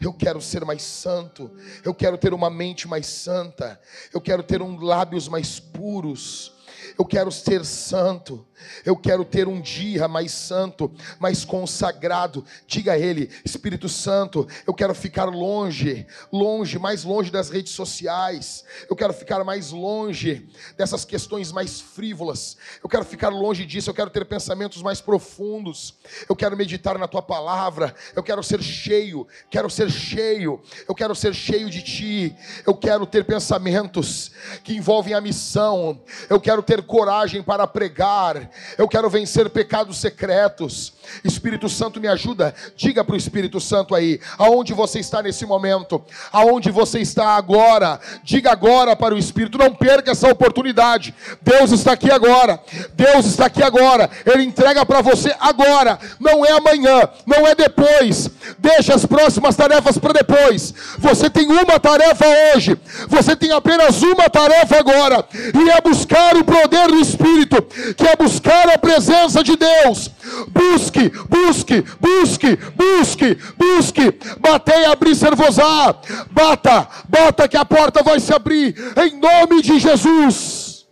Eu quero ser mais santo, eu quero ter uma mente mais santa, eu quero ter um lábios mais puros, eu quero ser santo, eu quero ter um dia mais santo, mais consagrado. Diga a Ele, Espírito Santo, eu quero ficar longe, longe, mais longe das redes sociais. Eu quero ficar mais longe dessas questões mais frívolas. Eu quero ficar longe disso. Eu quero ter pensamentos mais profundos. Eu quero meditar na Tua palavra. Eu quero ser cheio, quero ser cheio. Eu quero ser cheio de Ti. Eu quero ter pensamentos que envolvem a missão. Eu quero ter coragem para pregar. Eu quero vencer pecados secretos. Espírito Santo, me ajuda. Diga para o Espírito Santo aí, aonde você está nesse momento, aonde você está agora. Diga agora para o Espírito, não perca essa oportunidade. Deus está aqui agora. Deus está aqui agora. Ele entrega para você agora. Não é amanhã, não é depois. Deixa as próximas tarefas para depois. Você tem uma tarefa hoje. Você tem apenas uma tarefa agora, e é buscar o poder do Espírito, que é buscar buscar a presença de Deus. Busque, busque, busque, busque, busque. Batei, abrir, servosá. Bata, bata que a porta vai se abrir. Em nome de Jesus.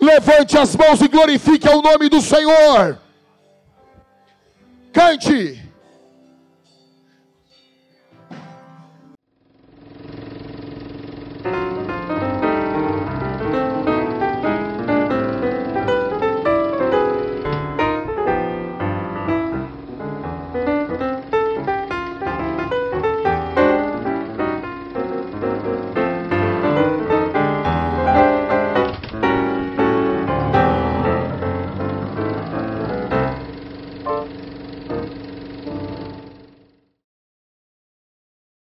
Levante as mãos e glorifique o nome do Senhor. Cante.